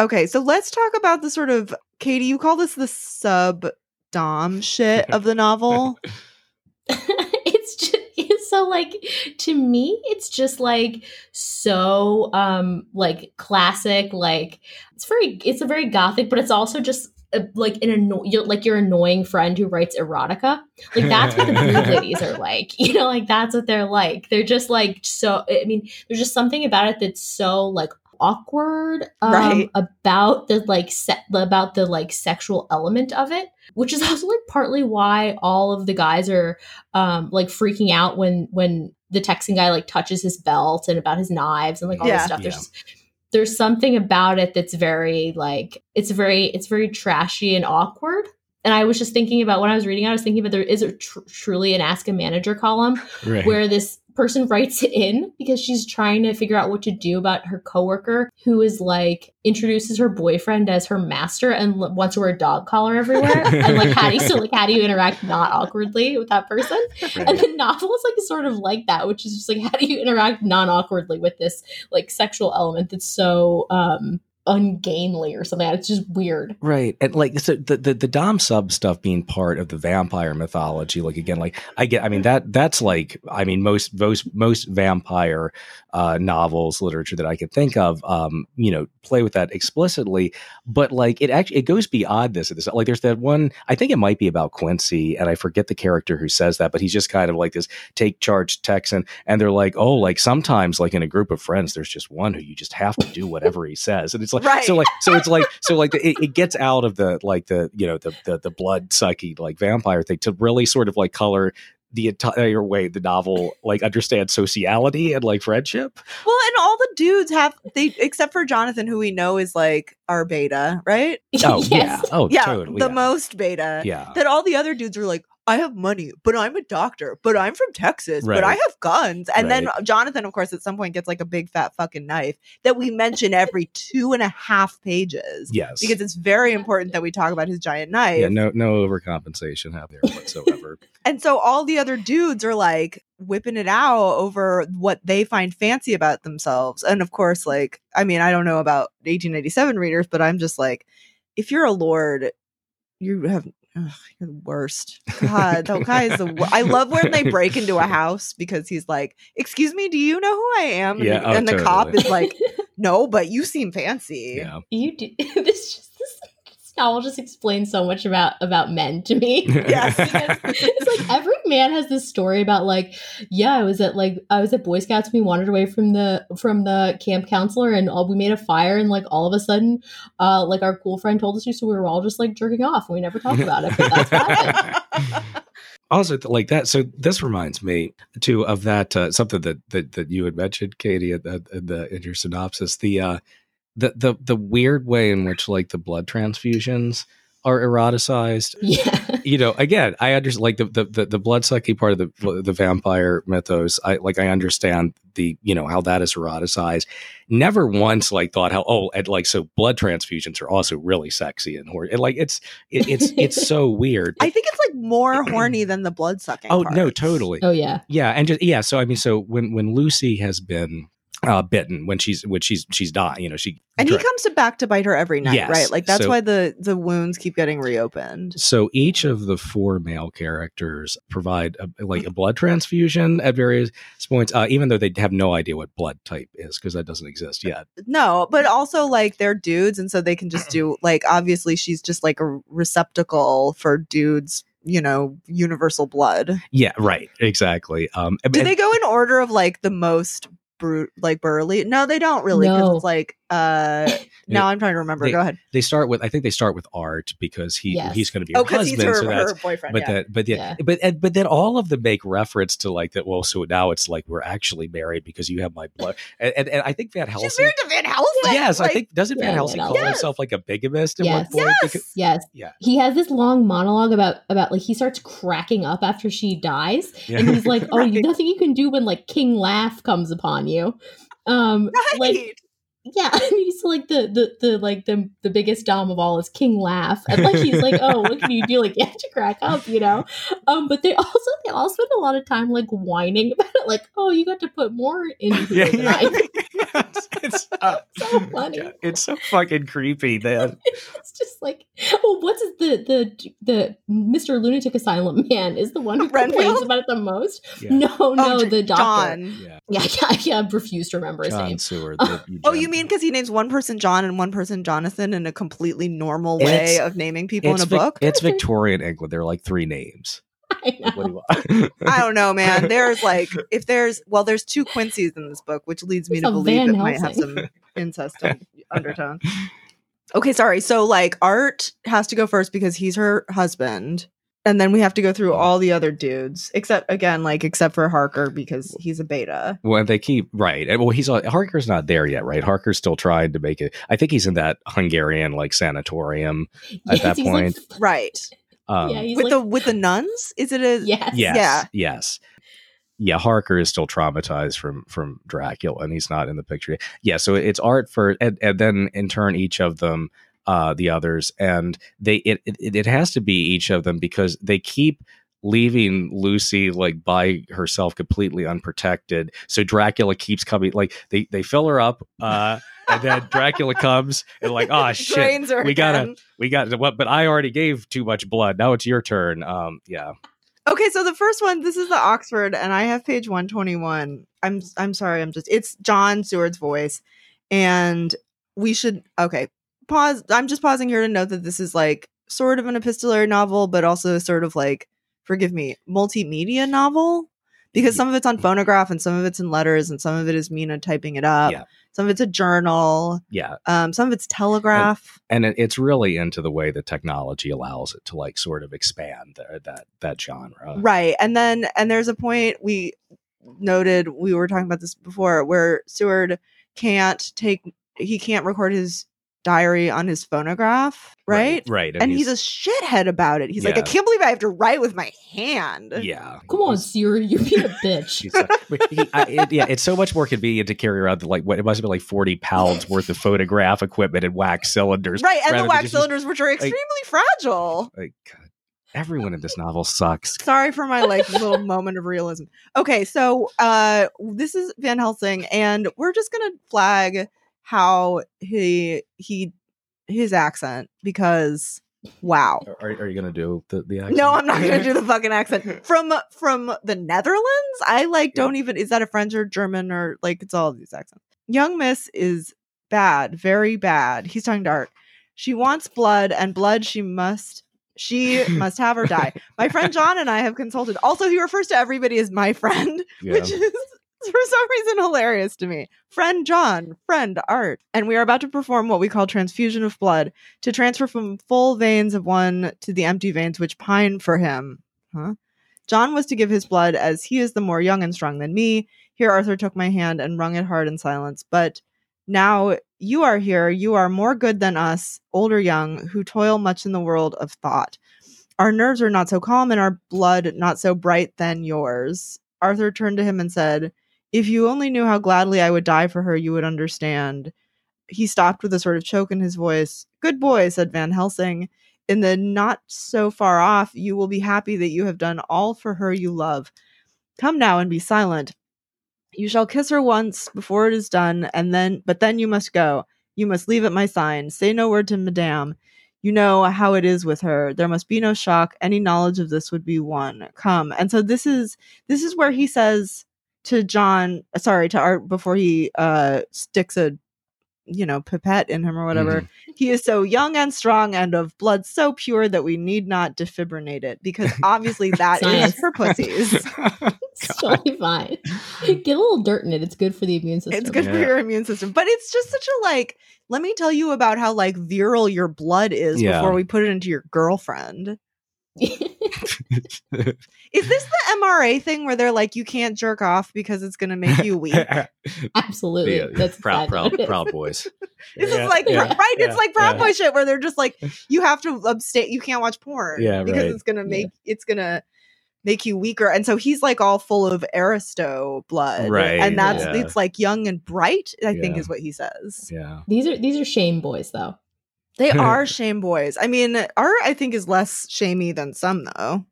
Speaker 1: Okay, so let's talk about the sort of Katie. You call this the sub dom shit <laughs> of the novel. <laughs>
Speaker 3: it's just it's so like to me it's just like so um like classic like it's very it's a very gothic but it's also just a, like an anno- you're, like your annoying friend who writes erotica. Like that's what the brood <laughs> ladies are like. You know, like that's what they're like. They're just like so. I mean, there's just something about it that's so like awkward um,
Speaker 1: Right.
Speaker 3: about the like se- about the like sexual element of it which is <laughs> also like partly why all of the guys are um like freaking out when when the Texan guy like touches his belt and about his knives and like all
Speaker 1: Yeah.
Speaker 3: this stuff there's
Speaker 2: Yeah.
Speaker 3: there's something about it that's very like it's very it's very trashy and awkward and I was just thinking about when I was reading, it, I was thinking about there is a tr- truly an ask a manager column
Speaker 2: right.
Speaker 3: where this person <laughs> writes it in because she's trying to figure out what to do about her coworker who is like introduces her boyfriend as her master and l- wants to wear a dog collar everywhere and like how do you so like how do you interact not awkwardly with that person
Speaker 2: Right.
Speaker 3: and the novel is like sort of like that which is just like how do you interact non awkwardly with this like sexual element that's so um ungainly or something it's just weird
Speaker 2: Right. And like so the, the the Dom sub stuff being part of the vampire mythology, like again, like I get I mean that that's like I mean most most most vampire uh novels, literature that I could think of, um, you know, play with that explicitly. But like it actually it goes beyond this. this like there's that one I think it might be about Quincy, and I forget the character who says that, but he's just kind of like this take charge Texan, and they're like, Oh, like sometimes like in a group of friends, there's just one who you just have to do whatever he says. And it's like
Speaker 1: Right.
Speaker 2: so like so it's like <laughs> so like it, it gets out of the like the you know the the, the blood sucky like vampire thing to really sort of like color the entire way the novel like understands sociality and like friendship
Speaker 1: Well, and all the dudes have they except for Jonathan, who we know is like our beta, right?
Speaker 2: oh <laughs>
Speaker 3: Yes.
Speaker 2: yeah oh
Speaker 1: yeah,
Speaker 2: totally
Speaker 1: the
Speaker 2: yeah.
Speaker 1: most beta.
Speaker 2: yeah
Speaker 1: That all the other dudes are like, I have money, but I'm a doctor, but I'm from Texas, but I have guns. And then Jonathan, of course, at some point gets like a big fat fucking knife that we mention every two and a half pages.
Speaker 2: yes
Speaker 1: Because it's very important that we talk about his giant knife.
Speaker 2: yeah no no overcompensation out there whatsoever
Speaker 1: And so all the other dudes are like whipping it out over what they find fancy about themselves. And of course, like, I mean, I don't know about 1887 readers, but I'm just like, if you're a lord, you have. Ugh, you're the worst. <laughs> God, that guy is the. wor- I love when they break into a house because he's like, "Excuse me, do you know who I am?" And,
Speaker 2: Yeah,
Speaker 1: the,
Speaker 2: oh,
Speaker 1: and the cop is like, <laughs> "No, but you seem fancy."
Speaker 2: yeah
Speaker 3: you do <laughs> this just this, this novel just explains so much about about men to me <laughs>
Speaker 1: Yes.
Speaker 3: It's like every man has this story about like yeah i was at like i was at boy scouts we wandered away from the from the camp counselor and all we made a fire and like all of a sudden uh like our cool friend told us to so we were all just like jerking off and we never talked about it but that's <laughs>
Speaker 2: also like that so this reminds me too of that uh, something that, that that you had mentioned katie in, the- in, the, in your synopsis the uh the, the the weird way in which like the blood transfusions are eroticized. <laughs>
Speaker 3: Yeah.
Speaker 2: You know again i understand like the the, the, the blood sucky part of the the vampire mythos i like i understand the you know how that is eroticized. Never once like thought how oh and like so blood transfusions are also really sexy and hor- and like it's it, it's it's so <laughs> weird.
Speaker 1: I think it's like more horny than the blood sucking.
Speaker 2: oh no totally.
Speaker 3: Oh yeah.
Speaker 2: Yeah and just yeah so i mean so when when lucy has been uh bitten when she's when she's she's dying you know she
Speaker 1: And he comes to back to bite her every night,
Speaker 2: Yes,
Speaker 1: right? Like that's
Speaker 2: so-
Speaker 1: why the the wounds keep getting reopened.
Speaker 2: so each of the four male characters provide a, like a blood transfusion at various points uh, even though they have no idea what blood type is because that doesn't exist yet
Speaker 1: No, but also like they're dudes, and so they can just <clears throat> do like obviously she's just like a receptacle for dudes, you know, universal blood.
Speaker 2: yeah right exactly um
Speaker 1: Do
Speaker 2: and-
Speaker 1: they go in order of like the most brute like burly? No, they don't really because
Speaker 3: No.
Speaker 1: it's like uh <coughs> now I'm trying to remember.
Speaker 2: they-
Speaker 1: Go ahead.
Speaker 2: they start with i think they start with art because he
Speaker 3: Yes.
Speaker 2: he's going to be her
Speaker 1: Oh, because
Speaker 2: husband
Speaker 1: he's her,
Speaker 2: so that's
Speaker 1: her boyfriend.
Speaker 2: but
Speaker 1: yeah.
Speaker 2: that but yeah,
Speaker 3: Yeah.
Speaker 2: but and, but then all of them make reference to like that well so now it's like we're actually married because you have my blood and, and, and i think van helsing
Speaker 1: She's married to Van Helsing.
Speaker 2: Yes
Speaker 1: like,
Speaker 2: i think doesn't
Speaker 3: Yeah,
Speaker 2: van helsing call
Speaker 1: Helsing.
Speaker 2: himself like a bigamist at
Speaker 3: Yes.
Speaker 2: one point
Speaker 1: Yes.
Speaker 2: Because-
Speaker 3: yes
Speaker 2: yeah
Speaker 3: he has this long monologue about about like he starts cracking up after she dies
Speaker 2: yeah
Speaker 3: and he's like, <laughs> "Oh,
Speaker 1: Right.
Speaker 3: nothing you can do when like King Laugh comes upon you." Um,
Speaker 1: right.
Speaker 3: like yeah, <laughs> and he's like the the the like the the biggest dom of all is King Laugh, and like he's like, "Oh, what can you do?" Like <laughs> you have to crack up, you know. Um, but they also they all spend a lot of time like whining about it, like, "Oh, you got to put more in
Speaker 2: Yeah, yeah.
Speaker 3: I."
Speaker 2: it's, it's, uh, <laughs> <laughs>
Speaker 3: so funny.
Speaker 2: it's so fucking creepy. That <laughs>
Speaker 3: it's just like, well, what's the the the Mr. Lunatic Asylum man is the one who complains
Speaker 1: Renfield?
Speaker 3: about it the most.
Speaker 2: Yeah.
Speaker 3: No, no,
Speaker 1: J-
Speaker 3: the doctor.
Speaker 1: John.
Speaker 2: yeah,
Speaker 3: Yeah, yeah, yeah. I refuse to remember his name.
Speaker 2: Seward. the
Speaker 1: Oh, you mean because he names one person John and one person Jonathan in a completely normal way
Speaker 2: It's-
Speaker 1: of naming people in
Speaker 2: it's
Speaker 1: a
Speaker 2: Vic-
Speaker 1: book?
Speaker 2: it's Victorian England. There are like three names.
Speaker 3: I <laughs>
Speaker 2: Like, what do you want? <laughs>
Speaker 1: I don't know, man. <laughs> There's like, if there's, well, there's two Quincy's in this book, which leads me
Speaker 3: There's
Speaker 1: to believe it might have some incest un- undertone. Okay, sorry. So, like, Art has to go first because he's her husband. And then we have to go through all the other dudes, except, again, like, except for Harker because he's a beta.
Speaker 2: Well, they keep right. Well, he's on- Harker's not there yet, right? Harker's still trying to make it. I think he's in that Hungarian like sanatorium. At that
Speaker 3: he's like-
Speaker 2: point,
Speaker 1: Right.
Speaker 2: Um,
Speaker 3: yeah, he's
Speaker 1: With
Speaker 3: like,
Speaker 1: the with the nuns? Is it a.
Speaker 3: yes,
Speaker 2: yes,
Speaker 1: Yeah.
Speaker 2: yes, yeah. Harker is still traumatized from from Dracula, and he's not in the picture. Yeah, so it's art for, and, and then in turn, each of them, uh, the others, and they it, it it has to be each of them because they keep leaving Lucy like by herself completely unprotected. So Dracula keeps coming like they they fill her up uh and then Dracula comes and like oh <laughs> shit we gotta- we got what but I already gave too much blood. Now it's your turn. Um yeah.
Speaker 1: Okay, so the first one, this is the Oxford, and I have page one twenty one. I'm I'm sorry, I'm just it's John Seward's voice, and we should okay pause. I'm just pausing here to note that this is like sort of an epistolary novel, but also sort of like forgive me, multimedia novel because some of it's on phonograph and some of it's in letters and some of it is Mina typing it up.
Speaker 2: Yeah.
Speaker 1: Some of it's a journal.
Speaker 2: Yeah.
Speaker 1: Um, some of it's telegraph.
Speaker 2: And it, it's really into the way that technology allows it to like sort of expand the, that that genre.
Speaker 1: Right. And then and there's a point we noted we were talking about this before where Seward can't take he can't record his diary on his phonograph, right?
Speaker 2: Right.
Speaker 1: And, he's, a shithead about it. He's like, I can't believe I have to write with my hand.
Speaker 2: yeah.
Speaker 3: Come on, Siri, you're being a bitch. <laughs>
Speaker 2: He's like- he- I- it- yeah, it's so much more convenient to carry around the, like what it must have been like forty pounds worth of phonograph equipment and wax cylinders.
Speaker 1: Right. And the
Speaker 2: than
Speaker 1: wax
Speaker 2: just-
Speaker 1: cylinders, which are extremely fragile.
Speaker 2: Like, God, everyone in this novel sucks.
Speaker 1: Sorry for my like little <laughs> moment of realism. Okay, so uh this is Van Helsing, and we're just gonna flag how he he his accent because wow.
Speaker 2: Are, are you gonna do the the accent? <laughs>
Speaker 1: No, I'm not gonna do the fucking accent <laughs> from from the Netherlands. I like don't even is that a French or German or like it's all these accents. Young Miss is bad, very bad. He's talking to Art. She wants blood, and blood she must she must have or die. My friend <laughs> John and I have consulted. Also, he refers to everybody as my friend,
Speaker 2: Yeah.
Speaker 1: which is <laughs> for some reason hilarious to me. Friend John, friend Art. And we are about to perform what we call transfusion of blood to transfer from full veins of one to the empty veins which pine for him. Huh? John was to give his blood as he is the more young and strong than me. Here Arthur took my hand and wrung it hard in silence. But now you are here, you are more good than us, old or young, who toil much in the world of thought. Our nerves are not so calm and our blood not so bright than yours. Arthur turned to him and said, If you only knew how gladly I would die for her, you would understand. He stopped with a sort of choke in his voice. Good boy, said Van Helsing. In the not so far off, you will be happy that you have done all for her you love. Come now and be silent. You shall kiss her once before it is done, and then, but then you must go. You must leave at my sign. Say no word to Madame. You know how it is with her. There must be no shock. Any knowledge of this would be one. Come. And so this is this is where he says to John, sorry, to Art before he uh sticks a you know pipette in him or whatever. He is so young and strong and of blood so pure that we need not defibrinate it because <laughs> obviously that is for pussies. <laughs>
Speaker 3: It's totally fine. Get a little dirt in it. It's good for the immune system.
Speaker 1: It's good for your immune system. But it's just such a like, let me tell you about how like virile your blood is
Speaker 2: Yeah.
Speaker 1: before we put it into your girlfriend. <laughs> <laughs> Is this the MRA thing where they're like, you can't jerk off because it's going to make you weak? <laughs>
Speaker 3: Absolutely.
Speaker 2: Yeah,
Speaker 3: That's
Speaker 2: proud, proud,
Speaker 3: what it is.
Speaker 2: proud boys. <laughs>
Speaker 1: This
Speaker 2: Yeah,
Speaker 1: is like,
Speaker 2: yeah,
Speaker 1: right?
Speaker 2: yeah,
Speaker 1: it's like Proud
Speaker 2: yeah.
Speaker 1: Boy shit where they're just like, you have to abstain. You can't watch porn.
Speaker 2: Yeah,
Speaker 1: Because
Speaker 2: right.
Speaker 1: it's going to make, it's going to make you weaker. And so he's like all full of Aristo blood.
Speaker 2: Right,
Speaker 1: And that's,
Speaker 2: yeah.
Speaker 1: it's like young and bright, I think is what he says.
Speaker 2: Yeah.
Speaker 3: These are these are shame boys though.
Speaker 1: They are shame boys. I mean, Art, I think, is less shamey than some, though.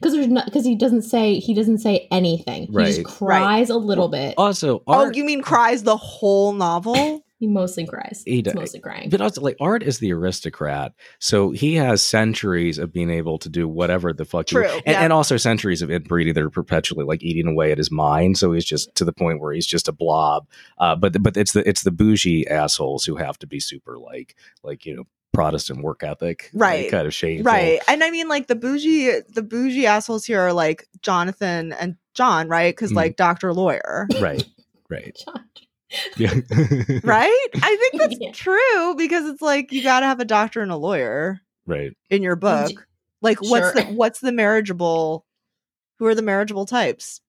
Speaker 3: Because there's not because he doesn't say he doesn't say anything. He just cries a little bit.
Speaker 2: Also,
Speaker 1: Oh, you mean cries the whole novel? <laughs>
Speaker 3: He mostly cries.
Speaker 2: He
Speaker 3: It's
Speaker 2: does.
Speaker 3: mostly crying.
Speaker 2: but also like art is the aristocrat, so he has centuries of being able to do whatever the fuck. he-
Speaker 1: True,
Speaker 2: and,
Speaker 1: yeah.
Speaker 2: and also centuries of inbreeding that are perpetually like eating away at his mind. So he's just to the point where he's just a blob. Uh, but but it's the it's the bougie assholes who have to be super like like you know Protestant work ethic, like,
Speaker 1: Right.
Speaker 2: kind of shameful,
Speaker 1: Right. And I mean like the bougie the bougie assholes here are like Jonathan and John, right? Because
Speaker 2: Mhm.
Speaker 1: like Dr. Lawyer.
Speaker 2: right, <laughs> right, <laughs> yeah,
Speaker 1: right? I think that's
Speaker 3: Yeah.
Speaker 1: true because it's like you gotta have a doctor and a lawyer
Speaker 2: right.
Speaker 1: in your book.
Speaker 3: Did
Speaker 1: Like what's the what's the marriageable who are the marriageable types?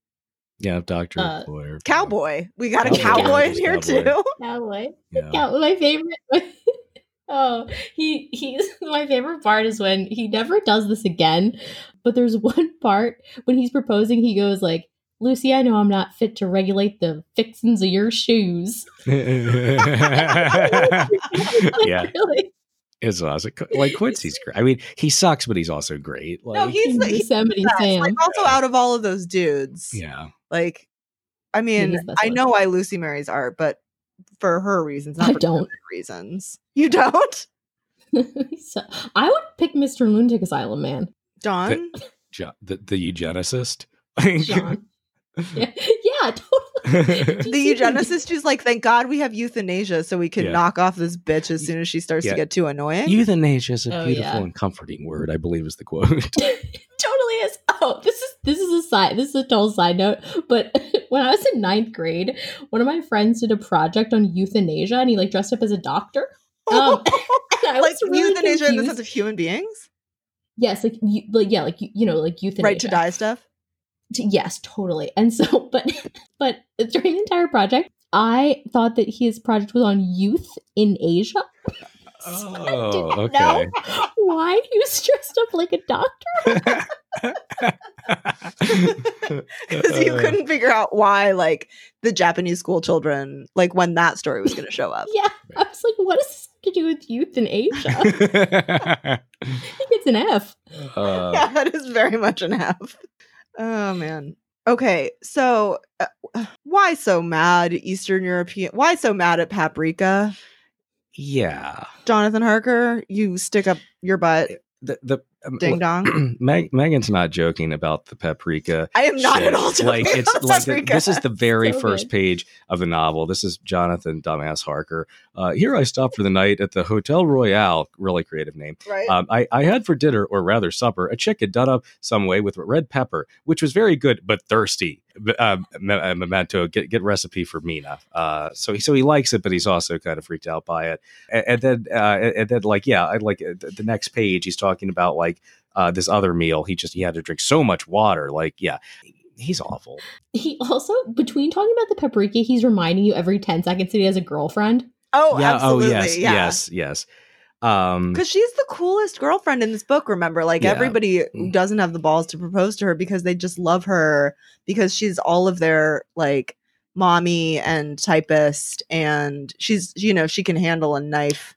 Speaker 2: Yeah, doctor,
Speaker 3: Uh,
Speaker 2: lawyer,
Speaker 1: Cowboy. We got a
Speaker 2: Cowboy.
Speaker 1: cowboy in here
Speaker 2: cowboy.
Speaker 1: too.
Speaker 3: Cowboy.
Speaker 2: Yeah.
Speaker 3: Cow- my favorite. <laughs> oh, he he's <laughs> my favorite part is when he never does this again. But there's <laughs> one part when he's proposing, he goes like, "Lucy, I know I'm not fit to regulate the fixings of your shoes." <laughs>
Speaker 2: yeah,
Speaker 3: really.
Speaker 2: it's awesome. Like Quincy's great. I mean, he sucks, but he's also great. Like,
Speaker 1: No, he's the, he's
Speaker 3: Yosemite
Speaker 1: the best.
Speaker 3: Sam.
Speaker 1: Like also out of all of those dudes.
Speaker 2: yeah,
Speaker 1: Like I mean,
Speaker 3: he's the best
Speaker 1: I know why Lucy marries Art, but for her reasons, not
Speaker 3: I
Speaker 1: for
Speaker 3: don't.
Speaker 1: Reasons. You don't? <laughs> <laughs>
Speaker 3: so, I would pick Mr. Lunatic Asylum Man.
Speaker 1: John?
Speaker 2: Jo- the, the eugenicist. <laughs>
Speaker 3: John. yeah, yeah, totally.
Speaker 1: The eugenicist who's like, thank God we have euthanasia so we can
Speaker 2: Yeah.
Speaker 1: knock off this bitch as soon as she starts
Speaker 2: Yeah.
Speaker 1: to get too annoying.
Speaker 2: Euthanasia is a
Speaker 3: Oh,
Speaker 2: beautiful
Speaker 3: yeah.
Speaker 2: and comforting word, I believe is the quote.
Speaker 3: totally is. Oh, this is this is a side. This is a total side note. But when I was in ninth grade, one of my friends did a project on euthanasia, and he like dressed up as a doctor. Um, <laughs> I
Speaker 1: like
Speaker 3: really
Speaker 1: euthanasia in the sense of human beings?
Speaker 3: yes, like you, like yeah, like you, you know, like euthanasia.
Speaker 1: Right to die stuff?
Speaker 3: Yes, totally. And so, <laughs> but but during the entire project, I thought that his project was on youth in Asia. So I
Speaker 2: Oh, <laughs>
Speaker 3: didn't
Speaker 2: okay.
Speaker 3: know why he was dressed up like a doctor. <laughs>
Speaker 1: Because you couldn't figure out why, like, the Japanese school children, like, when that story was going to show up.
Speaker 3: Yeah, I was like, what does this have to do with youth in Asia? <laughs> It's an F.
Speaker 2: uh,
Speaker 1: yeah, that is very much an F. Oh man. Okay, so uh, why so mad Eastern European? Why so mad at paprika?
Speaker 2: Yeah.
Speaker 1: Jonathan Harker, you stick up your butt,
Speaker 2: The the um,
Speaker 1: ding dong. <clears throat>
Speaker 2: Meg, Megan's not joking about the paprika.
Speaker 1: I am not
Speaker 2: shit.
Speaker 1: at all joking
Speaker 2: like it's like the- this is the very
Speaker 3: So
Speaker 2: first
Speaker 3: good.
Speaker 2: page of the novel. This is Jonathan Dumbass Harker. Uh, here I stopped for the night at the Hotel Royale. Really creative name.
Speaker 1: right.
Speaker 2: Um, I, I had for dinner, or rather supper, a chicken done up some way with red pepper, which was very good but thirsty. Um, uh, memento, get get recipe for Mina. Uh, so he so he likes it, but he's also kind of freaked out by it. And, and then uh, and then like yeah, I like uh, the next page. He's talking about like uh, this other meal. He just he had to drink so much water. Like yeah, he's awful.
Speaker 3: He also, between talking about the paprika, he's reminding you every 10 seconds that he has a girlfriend.
Speaker 1: oh,
Speaker 2: yeah.
Speaker 1: absolutely.
Speaker 2: Oh yes.
Speaker 1: yeah.
Speaker 2: Yes. Yes. Um,
Speaker 1: Because she's the coolest girlfriend in this book, remember? Like,
Speaker 2: Yeah.
Speaker 1: everybody
Speaker 2: Mm.
Speaker 1: doesn't have the balls to propose to her because they just love her because she's all of their, like, mommy and typist. And she's, you know, she can handle a knife.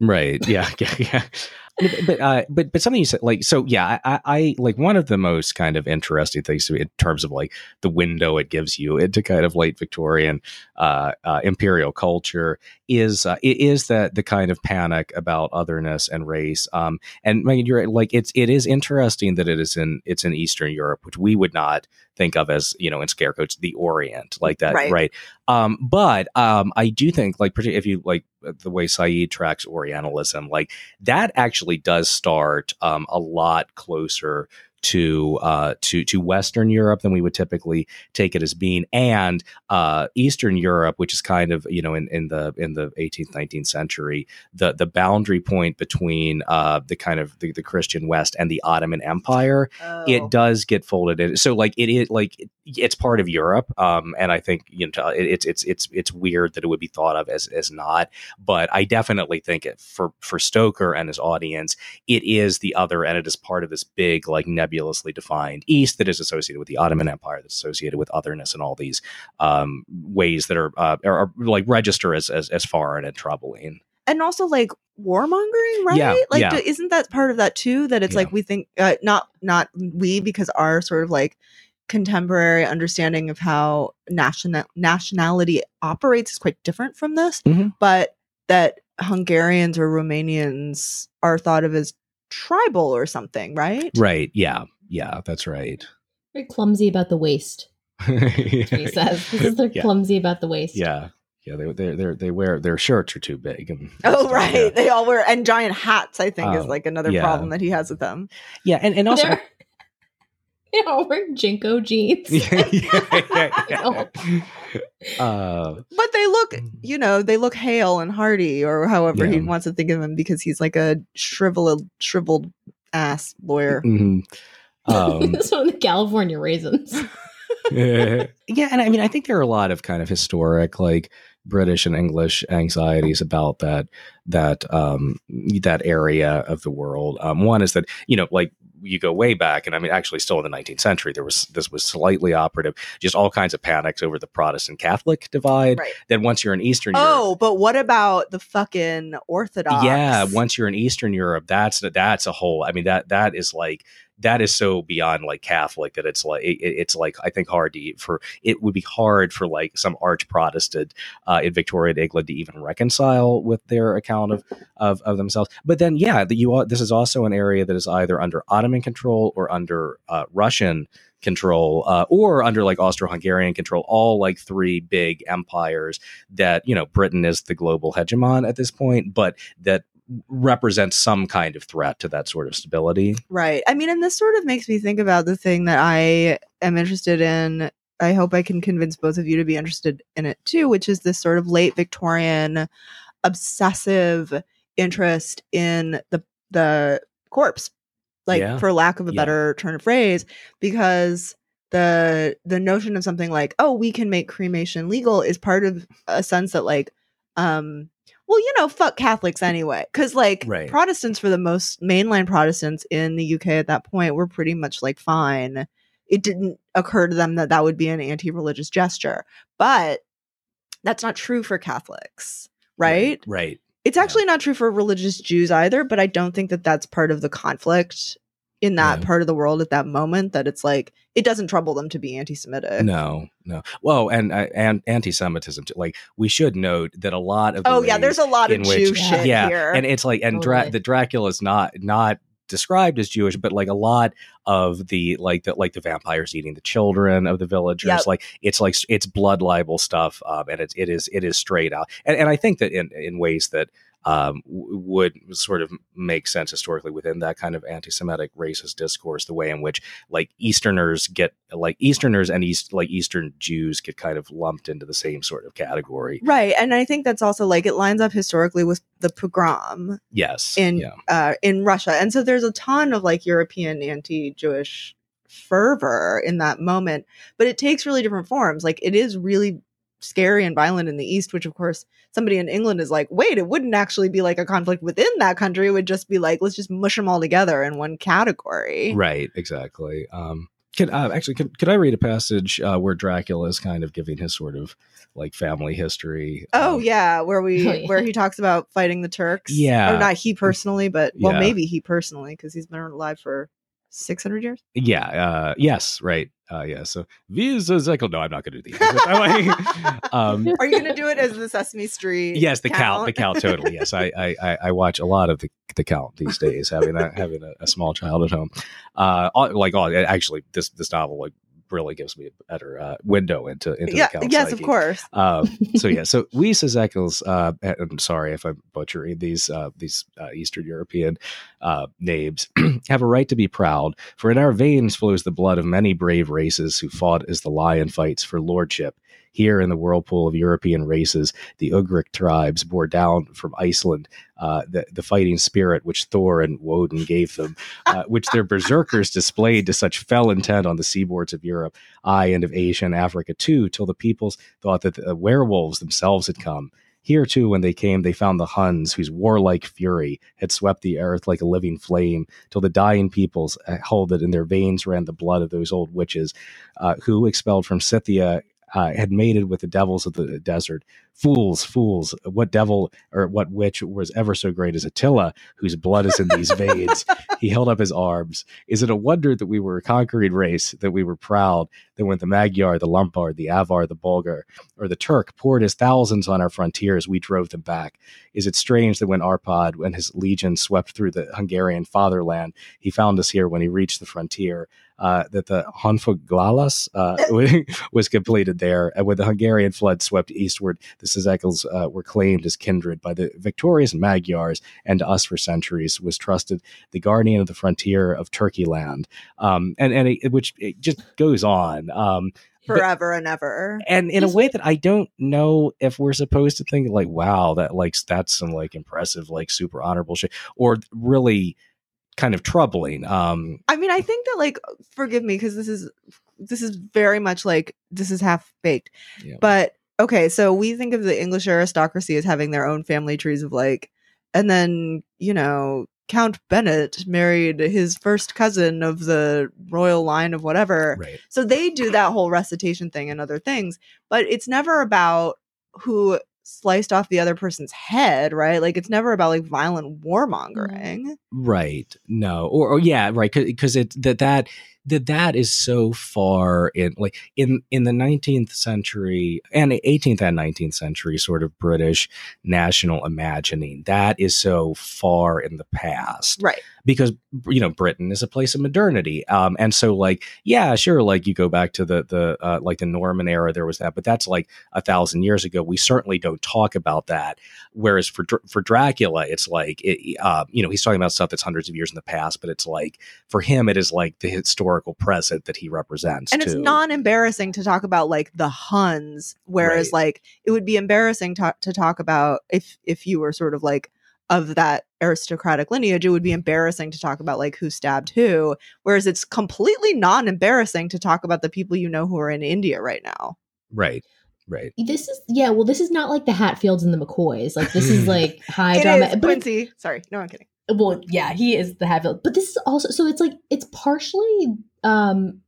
Speaker 2: Right. Yeah. <laughs> Yeah. Yeah. But but, uh, but but something you said like so yeah I, I like one of the most kind of interesting things to me in terms of like the window it gives you into kind of late Victorian uh, uh, imperial culture is uh, it is that the kind of panic about otherness and race um and Megan you're right, like it's it is interesting that it is in it's in Eastern Europe which we would not think of as you know in scare quotes the Orient like that
Speaker 1: Right.
Speaker 2: right um but um I do think like particularly if you like the way Said tracks Orientalism like that actually does start um, a lot closer to uh, to to Western Europe than we would typically take it as being, and uh, Eastern Europe, which is kind of you know in, in the in the 18th 19th century, the the boundary point between uh, the kind of the, the Christian West and the Ottoman Empire
Speaker 1: Oh.
Speaker 2: it does get folded in. So like it is like it- it's part of Europe, um, and I think you know it, it's it's it's it's weird that it would be thought of as as not. But I definitely think it for for Stoker and his audience, it is the other, and it is part of this big like nebulously defined East that is associated with the Ottoman Empire, that's associated with otherness and all these um, ways that are, uh, are are like register as, as as foreign and troubling.
Speaker 1: and also like warmongering, right?
Speaker 2: Yeah,
Speaker 1: like
Speaker 2: yeah.
Speaker 1: isn't that part of that too? That it's
Speaker 2: Yeah.
Speaker 1: like we think uh, not not we because our sort of like contemporary understanding of how national nationality operates is quite different from this,
Speaker 2: Mhm.
Speaker 1: but that Hungarians or Romanians are thought of as tribal or something, right?
Speaker 2: Right. Yeah. Yeah. That's right.
Speaker 3: Very clumsy about the waist. <laughs> He says this <laughs> they're
Speaker 2: yeah.
Speaker 3: clumsy about the waist.
Speaker 2: Yeah. Yeah. They they they they wear their shirts are too big. And <laughs>
Speaker 1: Oh
Speaker 2: stuff,
Speaker 1: right,
Speaker 2: Yeah.
Speaker 1: they all wear and giant hats. I think is
Speaker 2: Um,
Speaker 1: like another
Speaker 2: yeah.
Speaker 1: problem that he has with them.
Speaker 2: Yeah, And and also.
Speaker 3: They're, <laughs> they all wear JNCO jeans. <laughs>
Speaker 2: yeah, yeah, <laughs> yeah, Uh,
Speaker 1: But they look, you know, they look hale and hearty, or however he wants to think of him, because he's like a shriveled, shriveled ass lawyer.
Speaker 2: mhm. Um,
Speaker 3: this one, the California raisins.
Speaker 2: yeah, and I mean, I think there are a lot of kind of historic, like British and English anxieties about that that um, that area of the world. Um, one is that you know, like you go way back, and I mean, actually, still in the 19th century, there was this was slightly operative, just all kinds of panics over the Protestant Catholic divide.
Speaker 1: Right.
Speaker 2: Then once you're in Eastern Europe,
Speaker 1: Oh, but what about the fucking Orthodox?
Speaker 2: yeah, once you're in Eastern Europe, that's that's a whole. I mean that that is like that is so beyond like Catholic that it's like it, it's like I think hard to for it would be hard for like some arch Protestant uh, in Victorian England to even reconcile with their account of of, of themselves. But then yeah, the, you this is also an area that is either under Ottoman control or under uh, Russian control uh, or under like Austro-Hungarian control all like three big empires that you know Britain is the global hegemon at this point but that represents some kind of threat to that sort of stability
Speaker 1: Right. I mean, and this sort of makes me think about the thing that I am interested in. I hope I can convince both of you to be interested in it too, which is this sort of late Victorian obsessive interest in the the corpse. Like
Speaker 2: Yeah.
Speaker 1: for lack of a
Speaker 2: Yeah.
Speaker 1: better turn of phrase, because the the notion of something like, oh, we can make cremation legal is part of a sense that like um well, you know, fuck Catholics anyway. Cause like
Speaker 2: Right.
Speaker 1: Protestants, for the most mainline Protestants in the UK at that point, were pretty much like fine. It didn't occur to them that that would be an anti religious gesture. But that's not true for Catholics, right?
Speaker 2: right
Speaker 1: It's
Speaker 2: Yeah.
Speaker 1: actually not true for religious Jews either, but I don't think that that's part of the conflict in that
Speaker 2: Yeah.
Speaker 1: part of the world at that moment that it's like it doesn't trouble them to be anti-semitic.
Speaker 2: no no well and uh, and anti-semitism too. like we should note that a lot of the
Speaker 1: Oh yeah, there's a lot of
Speaker 2: in
Speaker 1: Jew
Speaker 2: which-
Speaker 1: shit
Speaker 2: yeah
Speaker 1: here.
Speaker 2: and it's like and Dra- the dracula is not not described as jewish but like a lot of the like the like the vampires eating the children of the villagers
Speaker 1: Yep.
Speaker 2: like it's like it's blood libel stuff um and it's it is it is straight out and, and i think that in in ways that um, would sort of make sense historically within that kind of anti-Semitic racist discourse. The way in which like Easterners get like Easterners and East like Eastern Jews get kind of lumped into the same sort of category.
Speaker 1: right. And I think that's also like it lines up historically with the pogrom
Speaker 2: Yes,
Speaker 1: in
Speaker 2: yeah,
Speaker 1: uh, in Russia, and so there's a ton of like European anti-Jewish fervor in that moment, but it takes really different forms. Like it is really scary and violent in the East, which of course somebody in England is like, wait, it wouldn't actually be like a conflict within that country. It would just be like, let's just mush them all together in one category.
Speaker 2: right, exactly. Um, could uh, actually could, could I read a passage uh, where Dracula is kind of giving his sort of like family history?
Speaker 1: Oh
Speaker 2: Um,
Speaker 1: yeah, where we
Speaker 3: Oh,
Speaker 1: where he talks about fighting the Turks.
Speaker 2: Yeah.
Speaker 1: or not he personally, but well,
Speaker 2: Yeah.
Speaker 1: maybe he personally because he's been alive for six hundred years.
Speaker 2: yeah, uh, yes, right, uh, yeah. So Visa Zekel. No, I'm not going to do these. <laughs> um,
Speaker 1: Are you going to do it as the Sesame Street?
Speaker 2: yes the count the count totally yes I, I i I watch a lot of the, the count these days having a having a, a small child at home uh like oh actually this this novel like really gives me a better uh, window into into
Speaker 1: yeah,
Speaker 2: the
Speaker 1: yes, of course.
Speaker 2: um, so yeah, so <laughs> Lisa Szekels, uh, I'm sorry if I'm butchering these uh, these uh, Eastern European uh, names, <clears throat> have a right to be proud, for in our veins flows the blood of many brave races who fought as the lion fights for lordship. Here in the whirlpool of European races, the Ugric tribes bore down from Iceland uh, the, the fighting spirit which Thor and Woden gave them, <laughs> uh, which their berserkers displayed to such fell intent on the seaboards of Europe, aye, and of Asia and Africa too, till the peoples thought that the werewolves themselves had come. Here too, when they came, they found the Huns, whose warlike fury had swept the earth like a living flame, till the dying peoples uh, held that in their veins ran the blood of those old witches, uh, who, expelled from Scythia, uh, had mated with the devils of the desert. Fools, fools! What devil or what witch was ever so great as Attila, whose blood is in these veins? <laughs> he held up his arms. Is it a wonder that we were a conquering race, that we were proud, that when the Magyar, the Lombard, the Avar, the Bulgar, or the Turk poured his thousands on our frontiers, we drove them back? Is it strange that when Arpad and his legion swept through the Hungarian fatherland, he found us here when he reached the frontier? Uh, that the Honfoglalas uh, <laughs> was completed there. And when the Hungarian flood swept eastward, the Szekels uh, were claimed as kindred by the victorious Magyars, and to us for centuries was trusted the guardian of the frontier of Turkey land. Um, and and it, which it just goes on. Um,
Speaker 1: forever but, and ever
Speaker 2: and in a way that i don't know if we're supposed to think like wow that like that's some like impressive like super honorable shit or really kind of troubling. Um,
Speaker 1: I mean, I think that like, forgive me because this is this is very much like this is half baked, yeah. but okay. So we think of the English aristocracy as having their own family trees of like, and then you know Count Bennett married his first cousin of the royal line of whatever.
Speaker 2: Right.
Speaker 1: So they do that whole recitation thing and other things, but it's never about who sliced off the other person's head, right? Like it's never about like violent warmongering.
Speaker 2: Right. No. Or, or yeah, right. Because it that that that that is so far in like in in the 19th century and 18th and 19th century sort of british national imagining that is so far in the past.
Speaker 1: Right.
Speaker 2: Because you know britain is a place of modernity um and so like yeah sure like you go back to the the uh, like the norman era there was that but that's like a thousand years ago. We certainly don't talk about that whereas for for dracula it's like it, uh, you know he's talking about stuff that's hundreds of years in the past but it's like for him it is like the historical present that he represents.
Speaker 1: And
Speaker 2: too.
Speaker 1: it's non embarrassing to talk about like the Huns, whereas right. like it would be embarrassing to, to talk about if if you were sort of like of that aristocratic lineage, it would be embarrassing to talk about like who stabbed who. Whereas it's completely non embarrassing to talk about the people you know who are in India right now.
Speaker 2: Right. Right.
Speaker 3: This is yeah. Well, this is not like the Hatfields and the McCoys. Like this is <laughs> like high drama.
Speaker 1: Is, Quincy. Sorry, no, I'm kidding
Speaker 3: well yeah he is the Hatfield but this is also so it's like it's partially um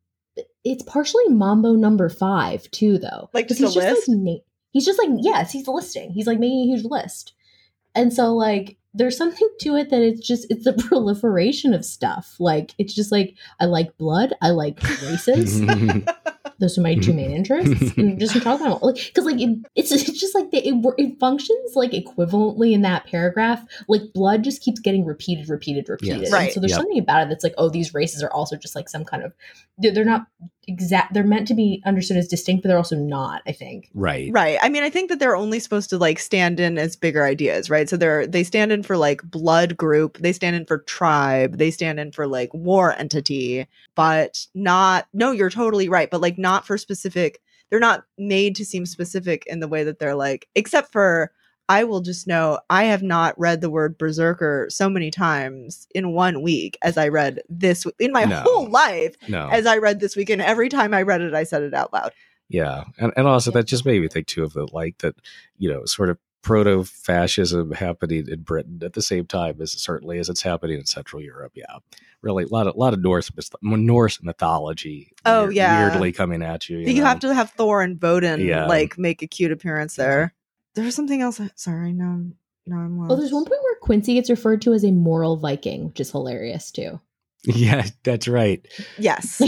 Speaker 3: it's partially mambo number five too though
Speaker 1: like just he's just list?
Speaker 3: like he's just like yes he's listing he's like making a huge list and so like there's something to it that it's just it's a <laughs> proliferation of stuff. Like it's just like i like blood. I like races. <laughs> Those are my two main <laughs> interests. And just talk about like because like it, it's it's just like the, it, it functions like equivalently in that paragraph. Like blood just keeps getting repeated repeated repeated.
Speaker 1: Yes. right
Speaker 3: so there's yep. something about it that's like oh these races are also just like some kind of they're, they're not exact they're meant to be understood as distinct but they're also not i think.
Speaker 2: Right.
Speaker 1: Right. I mean i think that they're only supposed to like stand in as bigger ideas right? So they're they stand in for like blood group they stand in for tribe they stand in for like war entity but not no you're totally right but like not for specific they're not made to seem specific in the way that they're like except for I will just know I have not read the word berserker so many times in one week as I read this in my no. whole life
Speaker 2: no.
Speaker 1: as I read this week. And every time I read it, I said it out loud.
Speaker 2: Yeah. And, and also that just made me think too of the like that, you know, sort of proto fascism happening in Britain at the same time as certainly as it's happening in Central Europe. Yeah. Really a lot of, lot of Norse, Norse mythology.
Speaker 1: Oh, weird, yeah.
Speaker 2: Weirdly coming at you.
Speaker 1: You, you have to have Thor and Woden yeah. like make a cute appearance there there's something else. Sorry, no, no, I'm lost.
Speaker 3: Well, there's one point where Quincy gets referred to as a moral Viking, which is hilarious too. <laughs>
Speaker 2: Yeah, that's right.
Speaker 1: Yes.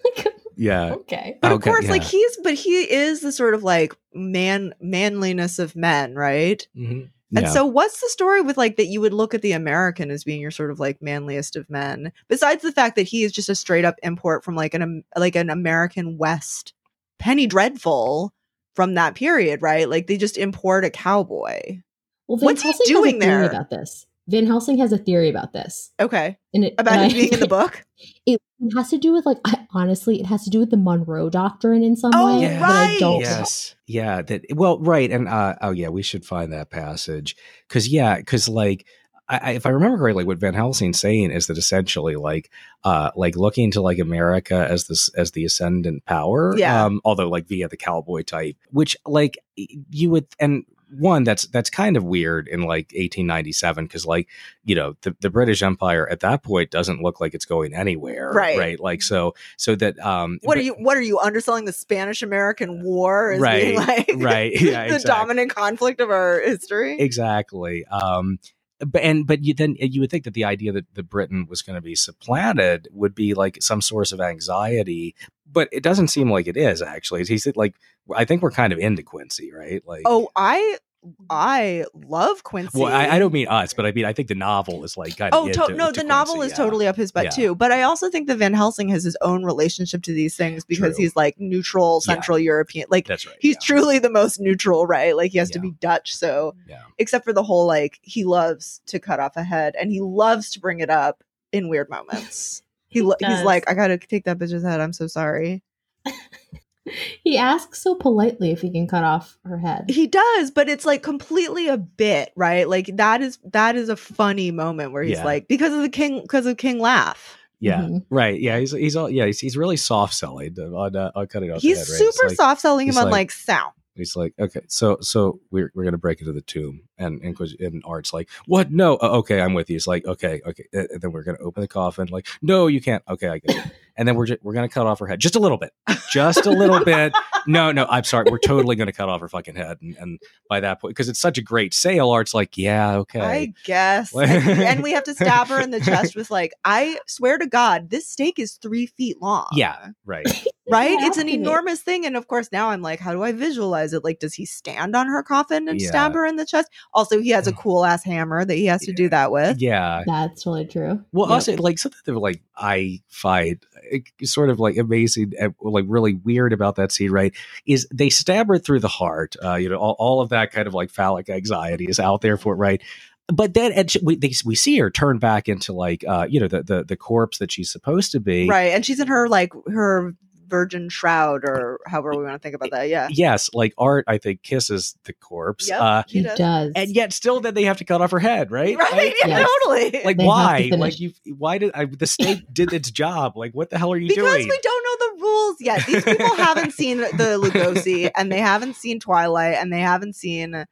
Speaker 1: <laughs>
Speaker 2: yeah.
Speaker 3: Okay.
Speaker 1: But of okay, course, yeah. like he's, but he is the sort of like man manliness of men, right?
Speaker 2: Mm-hmm.
Speaker 1: And yeah. so, what's the story with like that you would look at the American as being your sort of like manliest of men, besides the fact that he is just a straight up import from like an like an American West Penny Dreadful from that period, right? Like they just import a cowboy.
Speaker 3: Well, Van What's Helsing he doing there about this? Van Helsing has a theory about this.
Speaker 1: Okay, and it, about and it being in the <laughs> book.
Speaker 3: It has to do with like I, honestly, it has to do with the Monroe Doctrine in some way.
Speaker 1: oh,
Speaker 3: way.
Speaker 1: Yeah. Right.
Speaker 2: yes. Know. Yeah. That. Well. Right. And uh, oh yeah, we should find that passage because yeah, because like I, if I remember correctly, what Van Helsing's saying is that essentially, like, uh, like looking to like America as this as the ascendant power,
Speaker 1: yeah.
Speaker 2: Um, although like via the cowboy type, which like you would, and one that's that's kind of weird in like 1897 because like you know the, the british empire at that point doesn't look like it's going anywhere
Speaker 1: Right.
Speaker 2: right like so so that um
Speaker 1: What
Speaker 2: but-
Speaker 1: are you? What are you underselling the Spanish American War? As
Speaker 2: Right,
Speaker 1: being like
Speaker 2: right, <laughs> yeah, <laughs>
Speaker 1: the
Speaker 2: exactly.
Speaker 1: dominant conflict of our history.
Speaker 2: exactly um but and but you then you would think that the idea that the britain was going to be supplanted would be like some source of anxiety but it doesn't seem like it is actually. He said like i think we're kind of into quincy right? Like
Speaker 1: oh, I Mm-hmm. I love Quincy.
Speaker 2: well I, I don't mean us but i mean i think the novel is like kind of
Speaker 1: Oh to- no,
Speaker 2: to
Speaker 1: the novel
Speaker 2: Quincy,
Speaker 1: is
Speaker 2: yeah.
Speaker 1: totally up his butt
Speaker 2: Yeah.
Speaker 1: too. But I also think that Van Helsing has his own relationship to these things because
Speaker 2: True.
Speaker 1: he's like neutral,
Speaker 2: Yeah.
Speaker 1: Central European. Like
Speaker 2: that's right
Speaker 1: he's
Speaker 2: yeah.
Speaker 1: truly the most neutral, right? Like he has to be Dutch. So
Speaker 2: yeah
Speaker 1: except for the whole like he loves to cut off a head and he loves to bring it up in weird moments. <laughs> He, lo- he's like, I gotta take that bitch's head. I'm so sorry. <laughs> <laughs>
Speaker 3: He asks so politely if he can cut off her head.
Speaker 1: He does, but it's like completely a bit, right? Like that is that is a funny moment where he's
Speaker 2: Yeah.
Speaker 1: like, because of the king, because of King Laugh.
Speaker 2: yeah
Speaker 3: Mhm.
Speaker 2: right yeah he's he's all yeah he's, he's really soft selling on uh, on cutting off
Speaker 1: He's
Speaker 2: head, right?
Speaker 1: Super
Speaker 2: like-
Speaker 1: soft selling him on
Speaker 2: like-
Speaker 1: like sound.
Speaker 2: He's like, okay, so so we're we're gonna break into the tomb, and and, and Art's like, what? No, "Oh, okay, I'm with you. He's like, okay, okay, and and then we're gonna open the coffin. Like, no, you can't. Okay, I get it. <laughs> And then we're ju- we're gonna cut off her head, just a little bit, just a little bit. No, no, I'm sorry, we're totally gonna cut off her fucking head. And, and by that point, because it's such a great sale, Art's like, yeah, okay,
Speaker 1: I guess. <laughs> and, and we have to stab her in the chest with like, I swear to God, this stake is three feet long.
Speaker 2: yeah, right, <laughs>
Speaker 1: Right?
Speaker 3: Yeah,
Speaker 1: it's an enormous thing. And of course, now I'm like, how do I visualize it? Like, does he stand on her coffin and
Speaker 2: Yeah.
Speaker 1: stab her in the chest? Also, he has a cool ass hammer that he has to do that with.
Speaker 2: yeah.
Speaker 3: That's really true.
Speaker 2: Well,
Speaker 3: Yep.
Speaker 2: also like something that they were like I find uh, sort of like amazing, and, like really weird about that scene, right? Is they stab her through the heart. Uh, you know, all, all of that kind of like phallic anxiety is out there for it, right? But then and she, we they, we see her turn back into like uh, you know the, the the corpse that she's supposed to be.
Speaker 1: Right. And she's in her like her virgin shroud or however we want to think about that. Yeah.
Speaker 2: Yes, like Art, I think kisses the corpse,
Speaker 1: Yep.
Speaker 2: uh,
Speaker 3: He
Speaker 1: He does.
Speaker 3: does.
Speaker 2: and yet still then they have to cut off her head, <laughs> right?
Speaker 1: Right.
Speaker 2: Like,
Speaker 1: Yeah,
Speaker 3: Yes.
Speaker 1: totally.
Speaker 2: like
Speaker 3: They
Speaker 2: why? Like you? Why did I, the snake <laughs> did its job? Like what the hell are you
Speaker 1: because
Speaker 2: doing?
Speaker 1: Because we don't know the rules yet. These people haven't seen the <laughs> Lugosi and they haven't seen Twilight and they haven't seen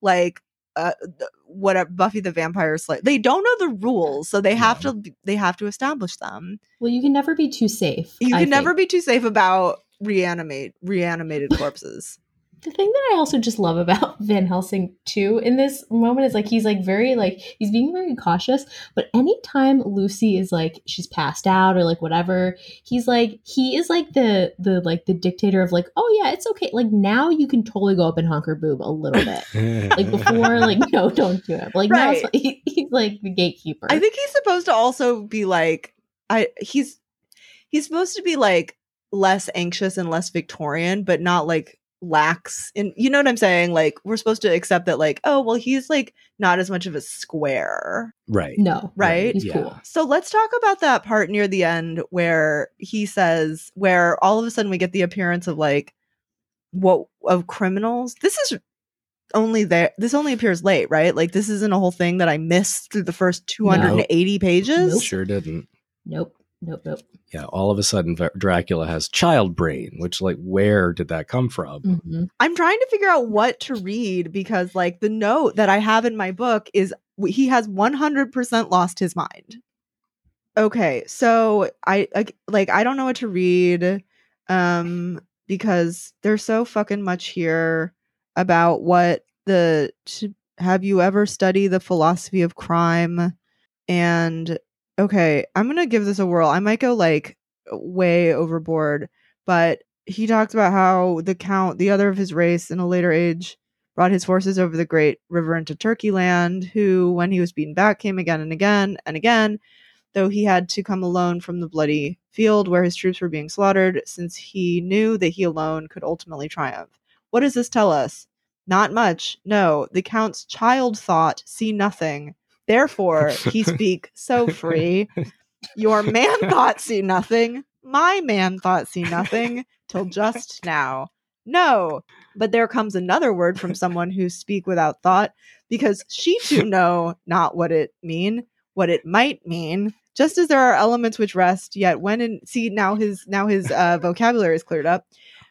Speaker 1: like uh th- what Buffy the Vampire Slayer. They don't know the rules, so they have to they have to establish them.
Speaker 3: well, you can never be too safe.
Speaker 1: You
Speaker 3: I
Speaker 1: can never
Speaker 3: think.
Speaker 1: be too safe about reanimate reanimated corpses.
Speaker 3: The thing that I also just love about <laughs> Van Helsing too in this moment is like he's like very like he's being very cautious, but anytime Lucy is like she's passed out or like whatever, he's like he is like the the like the dictator of like, oh yeah, it's okay. Like now you can totally go up and honk her boob a little bit. <laughs> like before, like no, don't do it. But, like now it's, <laughs> he, he's like the gatekeeper.
Speaker 1: I think he's supposed to also be like I he's he's supposed to be like less anxious and less Victorian, but not like lax in you know what I'm saying? Like we're supposed to accept that like, oh well he's like not as much of a square.
Speaker 2: right.
Speaker 3: no,
Speaker 1: Right?
Speaker 3: He's
Speaker 2: Yeah.
Speaker 3: cool.
Speaker 1: So let's talk about that part near the end where he says where all of a sudden we get the appearance of like what of criminals. This is only there this only appears late, right? Like this isn't a whole thing that I missed through the first 280 pages.
Speaker 3: Nope.
Speaker 2: Sure didn't.
Speaker 3: Nope, nope, nope.
Speaker 2: Yeah, all of a sudden Dracula has child brain, which like where did that come from?
Speaker 3: Mhm.
Speaker 1: I'm trying to figure out what to read because like the note that I have in my book is he has 100% lost his mind. Okay, so I like like I don't know what to read um because there's so fucking much here about what the to, have you ever studied the philosophy of crime and okay, I'm to give this a whirl. I might go like way overboard, but he talks about how the count, the other of his race in a later age, brought his forces over the great river into Turkey land, who, when he was beaten back, came again and again and again, though he had to come alone from the bloody field where his troops were being slaughtered, since he knew that he alone could ultimately triumph. What does this tell us? Not much. No, the Count's child thought see nothing. Therefore, <laughs> he speak so free. Your man <laughs> thought see nothing. My man thought see nothing till just now. No, but there comes another word from someone who speak without thought, because she too <laughs> know not what it mean, what it might mean. Just as there are elements which rest, yet when in see now his now his uh, vocabulary is cleared up.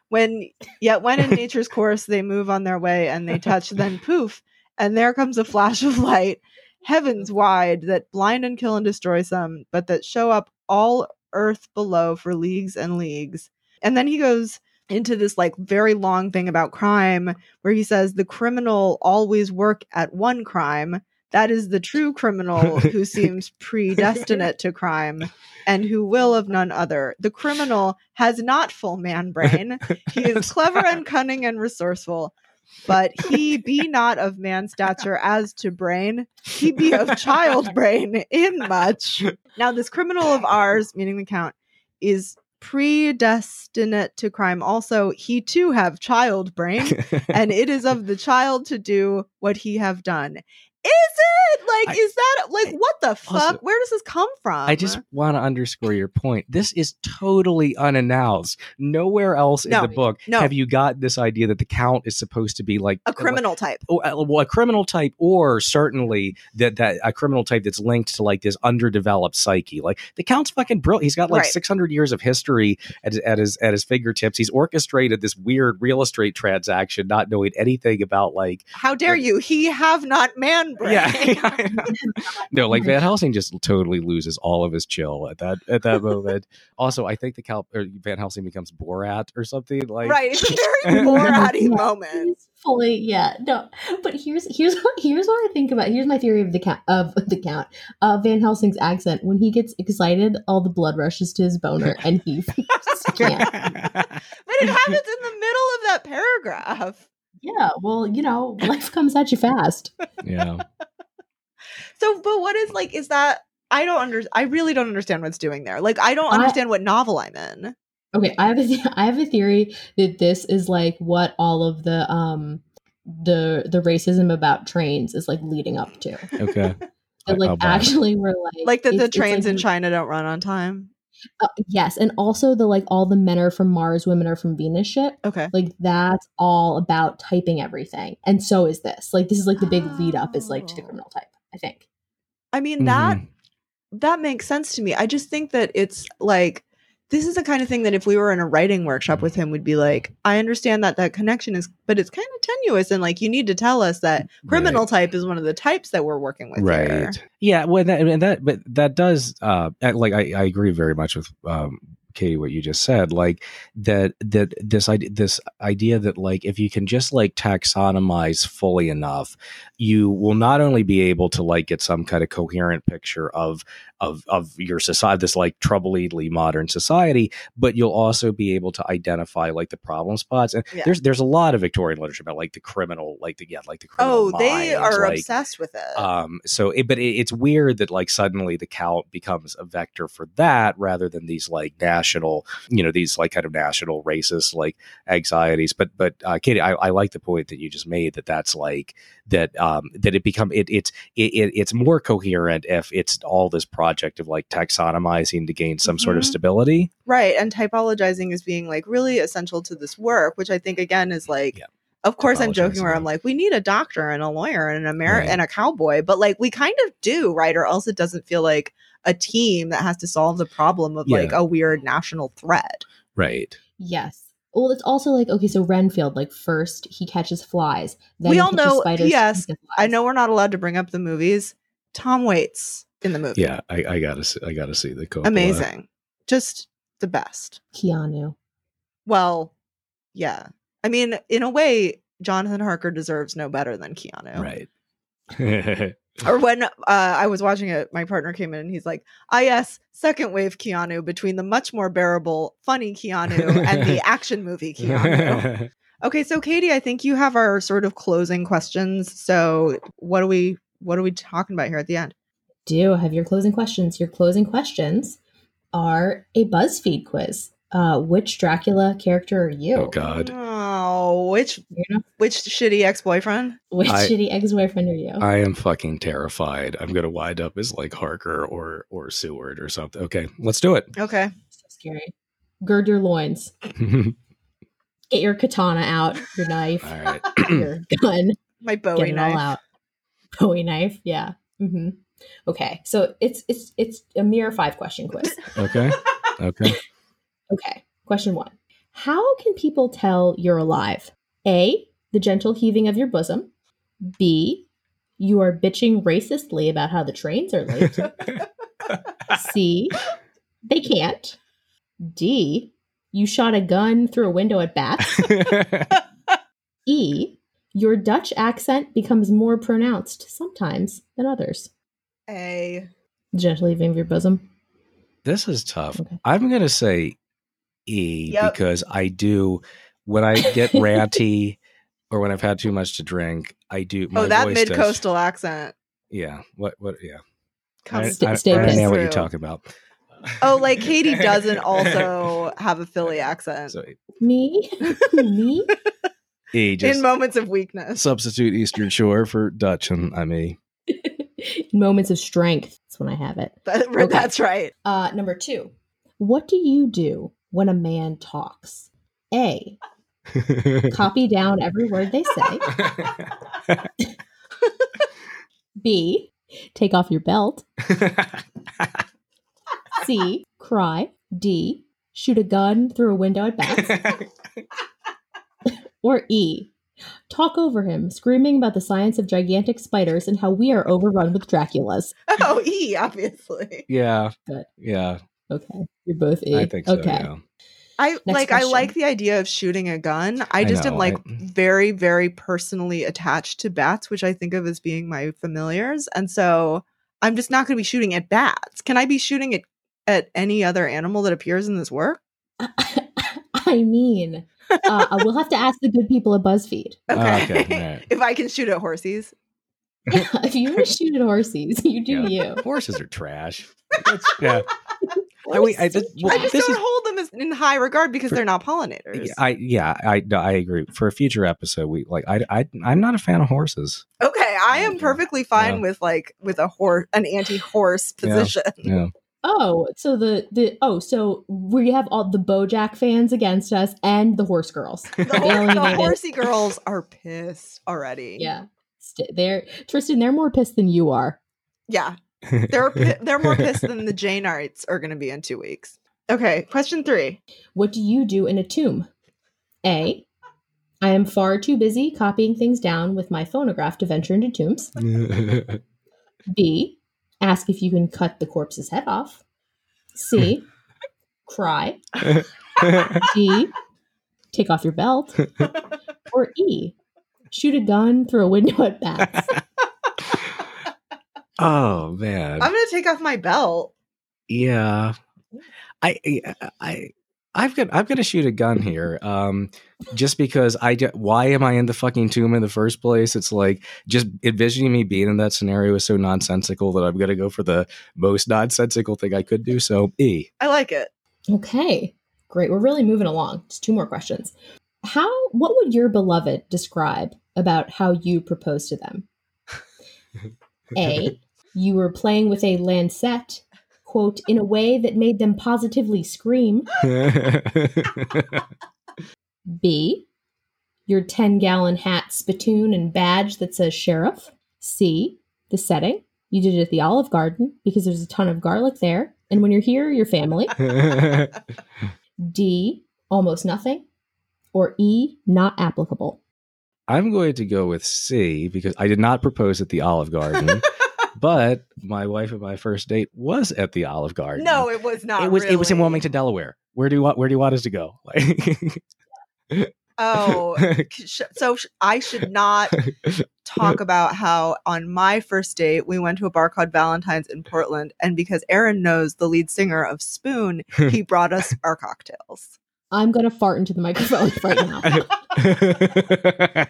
Speaker 1: when yet when in nature's course they move on their way and they touch, then poof, and there comes a flash of light, heavens mm-hmm. wide, that blind and kill and destroy some, but that show up all earth below for leagues and leagues. And then he goes into this like very long thing about crime where he says the criminal always work at one crime that is the true criminal who seems <laughs> predestinate to crime and who will of none other. The criminal has not full man brain. He is <laughs> clever and cunning and resourceful, but he be not of man stature as to brain. He be of child brain in much. Now, this criminal of ours, meaning the count, is predestinate to crime also he too have child brain <laughs> and it is of the child to do what he have done is it? Like I, is that like what the fuck? Also, where does this come from?
Speaker 2: I just want to underscore your point. This is totally unannounced. Nowhere else no, in the book no. have you got this idea that the count is supposed to be like
Speaker 1: a criminal like, type.
Speaker 2: oh, uh, well a criminal type or certainly that that a criminal type that's linked to like this underdeveloped psyche. Like the count's fucking brilliant. He's got like right. 600 years of history at, at his at his fingertips. He's orchestrated this weird real estate transaction not knowing anything about like
Speaker 1: how dare like, you? He have not man brain. <laughs>
Speaker 2: Yeah, <laughs> no, <laughs> like Van Helsing just totally loses all of his chill at that at that moment. also, I think the Cal or Van Helsing becomes Borat or something like
Speaker 1: right. It's a very Borat moment.
Speaker 3: Fully, yeah, no. But here's here's what here's what I think about. Here's my theory of the count of the count of Van Helsing's accent. When he gets excited, all the blood rushes to his boner, and he can't.
Speaker 1: but it happens in the middle of that paragraph.
Speaker 3: Yeah, well, you know, life comes at you fast. <laughs>
Speaker 2: Yeah.
Speaker 1: so, but what is like, is that, I don't under, I really don't understand what's doing there. Like, I don't understand I, what novel I'm in.
Speaker 3: Okay, I have a, th- <laughs> I have a theory that this is like what all of the, um, the the racism about trains is like leading up to.
Speaker 2: Okay. <laughs>
Speaker 3: that like actually we're like
Speaker 1: like that the trains like, in China don't run on time.
Speaker 3: Uh, yes, and also the like all the men are from Mars, women are from Venus shit.
Speaker 1: Okay,
Speaker 3: like that's all about typing everything, and so is this. Like this is like the big oh. lead up is like to the criminal type. I think.
Speaker 1: I mean that mm-hmm. that makes sense to me. I just think that it's like this is the kind of thing that if we were in a writing workshop with him, we'd be like, I understand that that connection is, but it's kind of tenuous, and like you need to tell us that criminal right. type is one of the types that we're working with.
Speaker 2: Right.
Speaker 1: Here.
Speaker 2: Yeah. Well, that, and that, but that does, uh, like I, I agree very much with um, Katie, what you just said, like that that this idea this idea that like if you can just like taxonomize fully enough, you will not only be able to like get some kind of coherent picture of of of your society, this like troubledly modern society, but you'll also be able to identify like the problem spots. And yeah. there's there's a lot of Victorian literature about like the criminal, like the yeah, like the criminal.
Speaker 1: Oh, they are like, obsessed with it.
Speaker 2: Um, so it, but it, it's weird that like suddenly the count becomes a vector for that rather than these like national, you know, these like kind of national racist like anxieties. But but uh, Katie, I, I like the point that you just made that that's like that um that it become it it's it, it it's more coherent if it's all this project project of like taxonomizing to gain some mm-hmm. sort of mm-hmm. stability.
Speaker 1: Right. And typologizing is being like really essential to this work, which I think again is like yeah. Of course, I'm joking where I'm like, we need a doctor and a lawyer and an Ameri- right. and a cowboy, but like we kind of do, right? Or else it doesn't feel like a team that has to solve the problem of yeah. like a weird national threat.
Speaker 2: Right.
Speaker 3: Yes. Well, it's also like okay, so Renfield, like first he catches flies.
Speaker 1: Then we all know. Yes, I know we're not allowed to bring up the movies. Tom Waits in the movie.
Speaker 2: Yeah, I, I gotta see, I gotta see the Coppola.
Speaker 1: Amazing, just the best.
Speaker 3: Keanu.
Speaker 1: Well, yeah. I mean, in a way, Jonathan Harker deserves no better than Keanu.
Speaker 2: Right. <laughs>
Speaker 1: or <laughs> when uh, I was watching it, my partner came in and he's like, "Ah, yes, second wave Keanu between the much more bearable, funny Keanu and the <laughs> action movie Keanu." okay, so Katie, I think you have our sort of closing questions. So, what are we what are we talking about here at the end?
Speaker 3: do have your closing questions. Your closing questions are a BuzzFeed quiz. Uh, which Dracula character are you?
Speaker 2: Oh God!
Speaker 1: Which which shitty ex boyfriend?
Speaker 3: Which I, shitty ex boyfriend are you?
Speaker 2: I am fucking terrified. I'm gonna wind up as like Harker or or Seward or something. Okay, let's do it.
Speaker 1: Okay.
Speaker 3: So scary. Gird your loins. <laughs> Get your katana out. Your knife.
Speaker 2: All right. <coughs>
Speaker 3: your gun.
Speaker 1: My Bowie
Speaker 3: Get
Speaker 1: knife. All out.
Speaker 3: Bowie knife. Yeah. Mm-hmm. Okay, so it's it's it's a mere five question quiz.
Speaker 2: okay. <laughs> Okay.
Speaker 3: okay. Question one: How can people tell you're alive? A. The gentle heaving of your bosom. B. You are bitching racistly about how the trains are late. <laughs> C. They can't. D. You shot a gun through a window at bats. <laughs> E. Your Dutch accent becomes more pronounced sometimes than others.
Speaker 1: A.
Speaker 3: Gentle heaving of your bosom.
Speaker 2: This is tough.
Speaker 3: Okay.
Speaker 2: I'm going to say
Speaker 1: Yep.
Speaker 2: because I do when I get ranty or when I've had too much to drink. I do. my
Speaker 1: oh, that mid coastal accent
Speaker 2: Yeah. What? What? Yeah.
Speaker 1: comes.
Speaker 2: I,
Speaker 3: Stay-
Speaker 2: I,
Speaker 3: stay
Speaker 2: I understand what
Speaker 1: through.
Speaker 2: you're talking about.
Speaker 1: Oh, like Katie doesn't <laughs> also have a Philly accent
Speaker 2: So
Speaker 3: Me? <laughs> <laughs> Me?
Speaker 2: E just
Speaker 1: in moments of weakness.
Speaker 2: substitute Eastern Shore for Dutch, and I mean.
Speaker 3: In moments of strength. That's when I have it.
Speaker 1: That-
Speaker 3: Okay.
Speaker 1: That's right.
Speaker 3: Uh, number two. What do you do when a man talks? A. <laughs> Copy down every word they say. B. Take off your belt. C. Cry. D. Shoot a gun through a window at bats. <laughs> Or E. Talk over him, screaming about the science of gigantic spiders and how we are overrun with Draculas. <laughs>
Speaker 1: Oh, E, obviously.
Speaker 2: yeah.
Speaker 3: Good.
Speaker 2: Yeah.
Speaker 3: Okay. You're both.
Speaker 2: I think so.
Speaker 3: Okay.
Speaker 2: Yeah.
Speaker 1: I
Speaker 3: Next
Speaker 1: like I like the idea of shooting a gun. I
Speaker 2: I
Speaker 1: just am like
Speaker 2: I-
Speaker 1: very very personally attached to bats, which I think of as being my familiars. And so I'm just not going to be shooting at bats. Can I be shooting at at any other animal that appears in this work? <laughs>
Speaker 3: I mean, uh, I will have to ask the good people at BuzzFeed. <laughs>
Speaker 2: Oh,
Speaker 1: Okay.
Speaker 2: okay, alright. <laughs>
Speaker 1: if I can shoot at horses.
Speaker 3: if you want to shoot at horses, you do
Speaker 2: Yeah.
Speaker 3: you.
Speaker 2: Horses are trash. That's- yeah. I, wait, I, this, well,
Speaker 1: I just
Speaker 2: this
Speaker 1: don't
Speaker 2: is
Speaker 1: hold them as, in high regard because
Speaker 2: For-
Speaker 1: they're not pollinators.
Speaker 2: I yeah I no, I agree. For a future episode, we like I I I'm not a fan of horses.
Speaker 1: okay, I am perfectly fine
Speaker 2: Yeah.
Speaker 1: with like with a horse, an anti-horse position.
Speaker 2: Yeah.
Speaker 3: Oh, so the the oh, so we have all the BoJack fans against us and the horse girls. <laughs>
Speaker 1: The, hor- the horsey girls are pissed already.
Speaker 3: Yeah, St- they're Tristan. They're more pissed than you are.
Speaker 1: yeah. They're <laughs> they're more pissed than the Janeites are going to be in two weeks. Okay, question three.
Speaker 3: What do you do in a tomb? A. I am far too busy copying things down with my phonograph to venture into tombs. <laughs> B. Ask if you can cut the corpse's head off. C. Cry. D. Take off your belt. <laughs> Or E. Shoot a gun through a window at bats.
Speaker 2: Oh man.
Speaker 1: I'm going to take off my belt.
Speaker 2: yeah. I eh, eh, eh, I I've got I'm gonna shoot a gun here. Um just because I get why am I in the fucking tomb in the first place? It's like just envisioning me being in that scenario is so nonsensical that I'm gonna go for the most nonsensical thing I could do. So E.
Speaker 1: I like it.
Speaker 3: Okay, great. We're really moving along. Just two more questions. How? What would your beloved describe about how you proposed to them? <laughs> A. You were playing with a lancet, quote, in a way that made them positively scream. B. Your 10 gallon hat, spittoon, and badge that says sheriff. C. The setting. You did it at the Olive Garden because there's a ton of garlic there. And when you're here, your family. D. Almost nothing. Or E. Not applicable.
Speaker 2: I'm going to go with C because I did not propose at the Olive Garden, <laughs> but my wife and my first date was at the Olive Garden.
Speaker 1: No, it was not.
Speaker 2: it was it was in. Wilmington, Delaware. Where do you want where do you want us to go? <laughs> Oh, like,
Speaker 1: Oh, so I should not talk <laughs> about how on my first date we went to a bar called Valentine's in Portland, and because Aaron knows the lead singer of Spoon, he <laughs> brought us our cocktails.
Speaker 3: I'm going to fart into the microphone right now.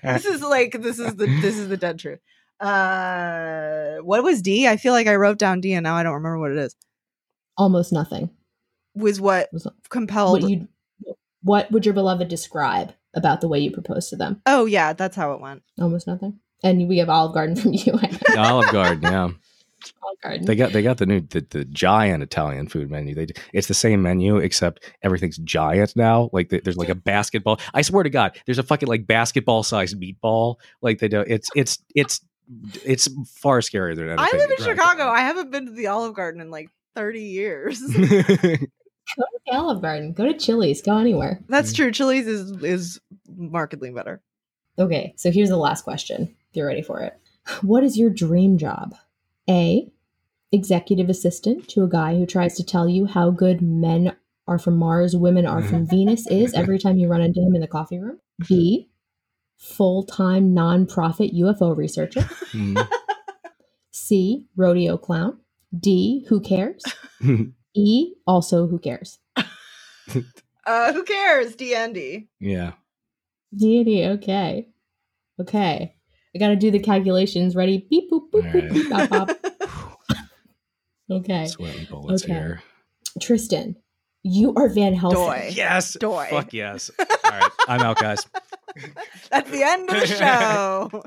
Speaker 1: This is like this is the this is the dead truth. Uh, what was D? I feel like I wrote down D, and now I don't remember what it is.
Speaker 3: Almost nothing.
Speaker 1: Was what
Speaker 3: Was
Speaker 1: compelled?
Speaker 3: what you what would your beloved describe about the way you proposed to them?
Speaker 1: oh yeah, that's how it went.
Speaker 3: Almost nothing. And we have Olive Garden <laughs> from you.
Speaker 2: Olive Garden, yeah. <laughs>
Speaker 3: Olive Garden.
Speaker 2: They got they got the new the, the giant Italian food menu. They it's the same menu except everything's giant now. Like the, there's like a basketball. I swear to God, there's a fucking like basketball sized meatball. Like they do. It's it's it's it's far scarier than anything.
Speaker 1: I live in
Speaker 2: Right.
Speaker 1: Chicago. I haven't been to the Olive Garden in like thirty years. <laughs>
Speaker 3: Go to the Olive Garden. Go to Chili's. Go anywhere.
Speaker 1: That's mm. true. Chili's is is markedly better.
Speaker 3: Okay, so here's the last question. If you're ready for it. What is your dream job? A. Executive assistant to a guy who tries to tell you how good men are from Mars, women are from <laughs> Venus is every time you run into him in the coffee room. B. Full time nonprofit UFO researcher.
Speaker 2: Mm. <laughs>
Speaker 3: C. Rodeo clown. D. Who cares? <laughs> E. Also, who cares? <laughs>
Speaker 1: Uh, who cares? D and D.
Speaker 2: yeah.
Speaker 3: D and D. Okay. Okay. I got to do the calculations. Ready? Beep boop boop boop beep bop bop. Okay.
Speaker 2: Sweating bullets
Speaker 3: Okay.
Speaker 2: here.
Speaker 3: Tristan, you are Van Helsing.
Speaker 1: Doy.
Speaker 2: Yes.
Speaker 1: Doy.
Speaker 2: Fuck yes. All right. I'm out, guys. <laughs>
Speaker 1: That's the end of the <laughs> show.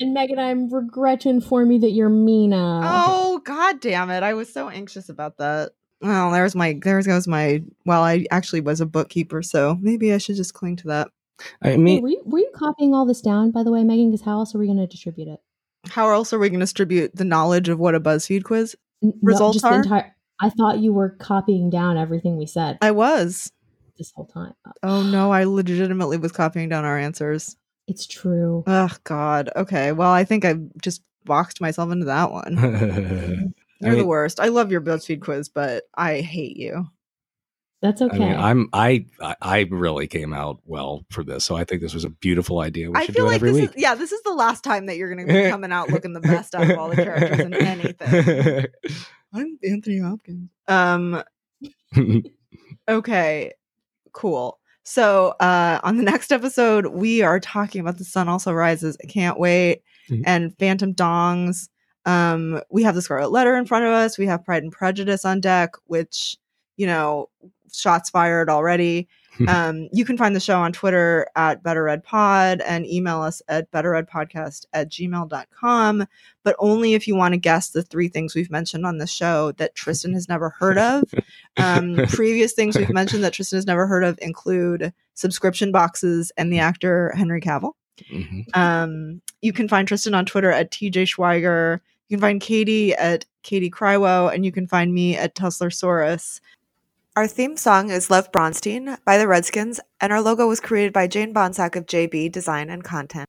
Speaker 3: And Megan, I regret to inform you that you're Mina.
Speaker 1: oh god damn it! I was so anxious about that. Well, there's my there goes my. Well, I actually was a bookkeeper, so maybe I should just cling to that.
Speaker 2: I
Speaker 3: Hey,
Speaker 2: mean,
Speaker 3: were, you, were you copying all this down, by the way, Megan? Because how else are we going to distribute it?
Speaker 1: How else are we going to distribute the knowledge of what a BuzzFeed quiz?
Speaker 3: N- no,
Speaker 1: Results
Speaker 3: just the
Speaker 1: are?
Speaker 3: entire. I thought you were copying down everything we said
Speaker 1: I was.
Speaker 3: this whole time.
Speaker 1: Oh no, <sighs> I legitimately was copying down our answers.
Speaker 3: It's true.
Speaker 1: Oh god. Okay. Well, I think I just boxed myself into that one. <laughs> You're the
Speaker 2: mean,
Speaker 1: worst. I love your BuzzFeed quiz, but I hate you.
Speaker 3: That's okay.
Speaker 2: I mean, I'm I I- I really came out well for this, so I think this was a beautiful idea. We
Speaker 1: I
Speaker 2: should
Speaker 1: feel
Speaker 2: do it
Speaker 1: like
Speaker 2: every
Speaker 1: this
Speaker 2: week.
Speaker 1: is yeah, this is the last time that you're going to be coming out looking the best out of all the <laughs> characters in anything. <laughs> I'm Anthony Hopkins. Um <laughs> okay. Cool. So, uh on the next episode, we are talking about The Sun Also Rises. I can't wait.
Speaker 2: Mhm.
Speaker 1: And Phantom Dongs. Um we have the Scarlet Letter in front of us. We have Pride and Prejudice on deck, which, you know, shots fired already. <laughs> um, you can find the show on Twitter at Better Red Pod and email us at betterredpodcast at gmail.com, but only if you want to guess the three things we've mentioned on the show that Tristan has never heard of. Um, <laughs> previous things we've mentioned that Tristan has never heard of include subscription boxes and the actor Henry Cavill.
Speaker 2: Mhm.
Speaker 1: Um, you can find Tristan on Twitter at TJ Schweiger. You can find Katie at Katie Crywo, and you can find me at Tuslersaurus. Our theme song is Lev Bronstein by the Redskins, and our logo was created by Jane Bonsack of JB Design and Content.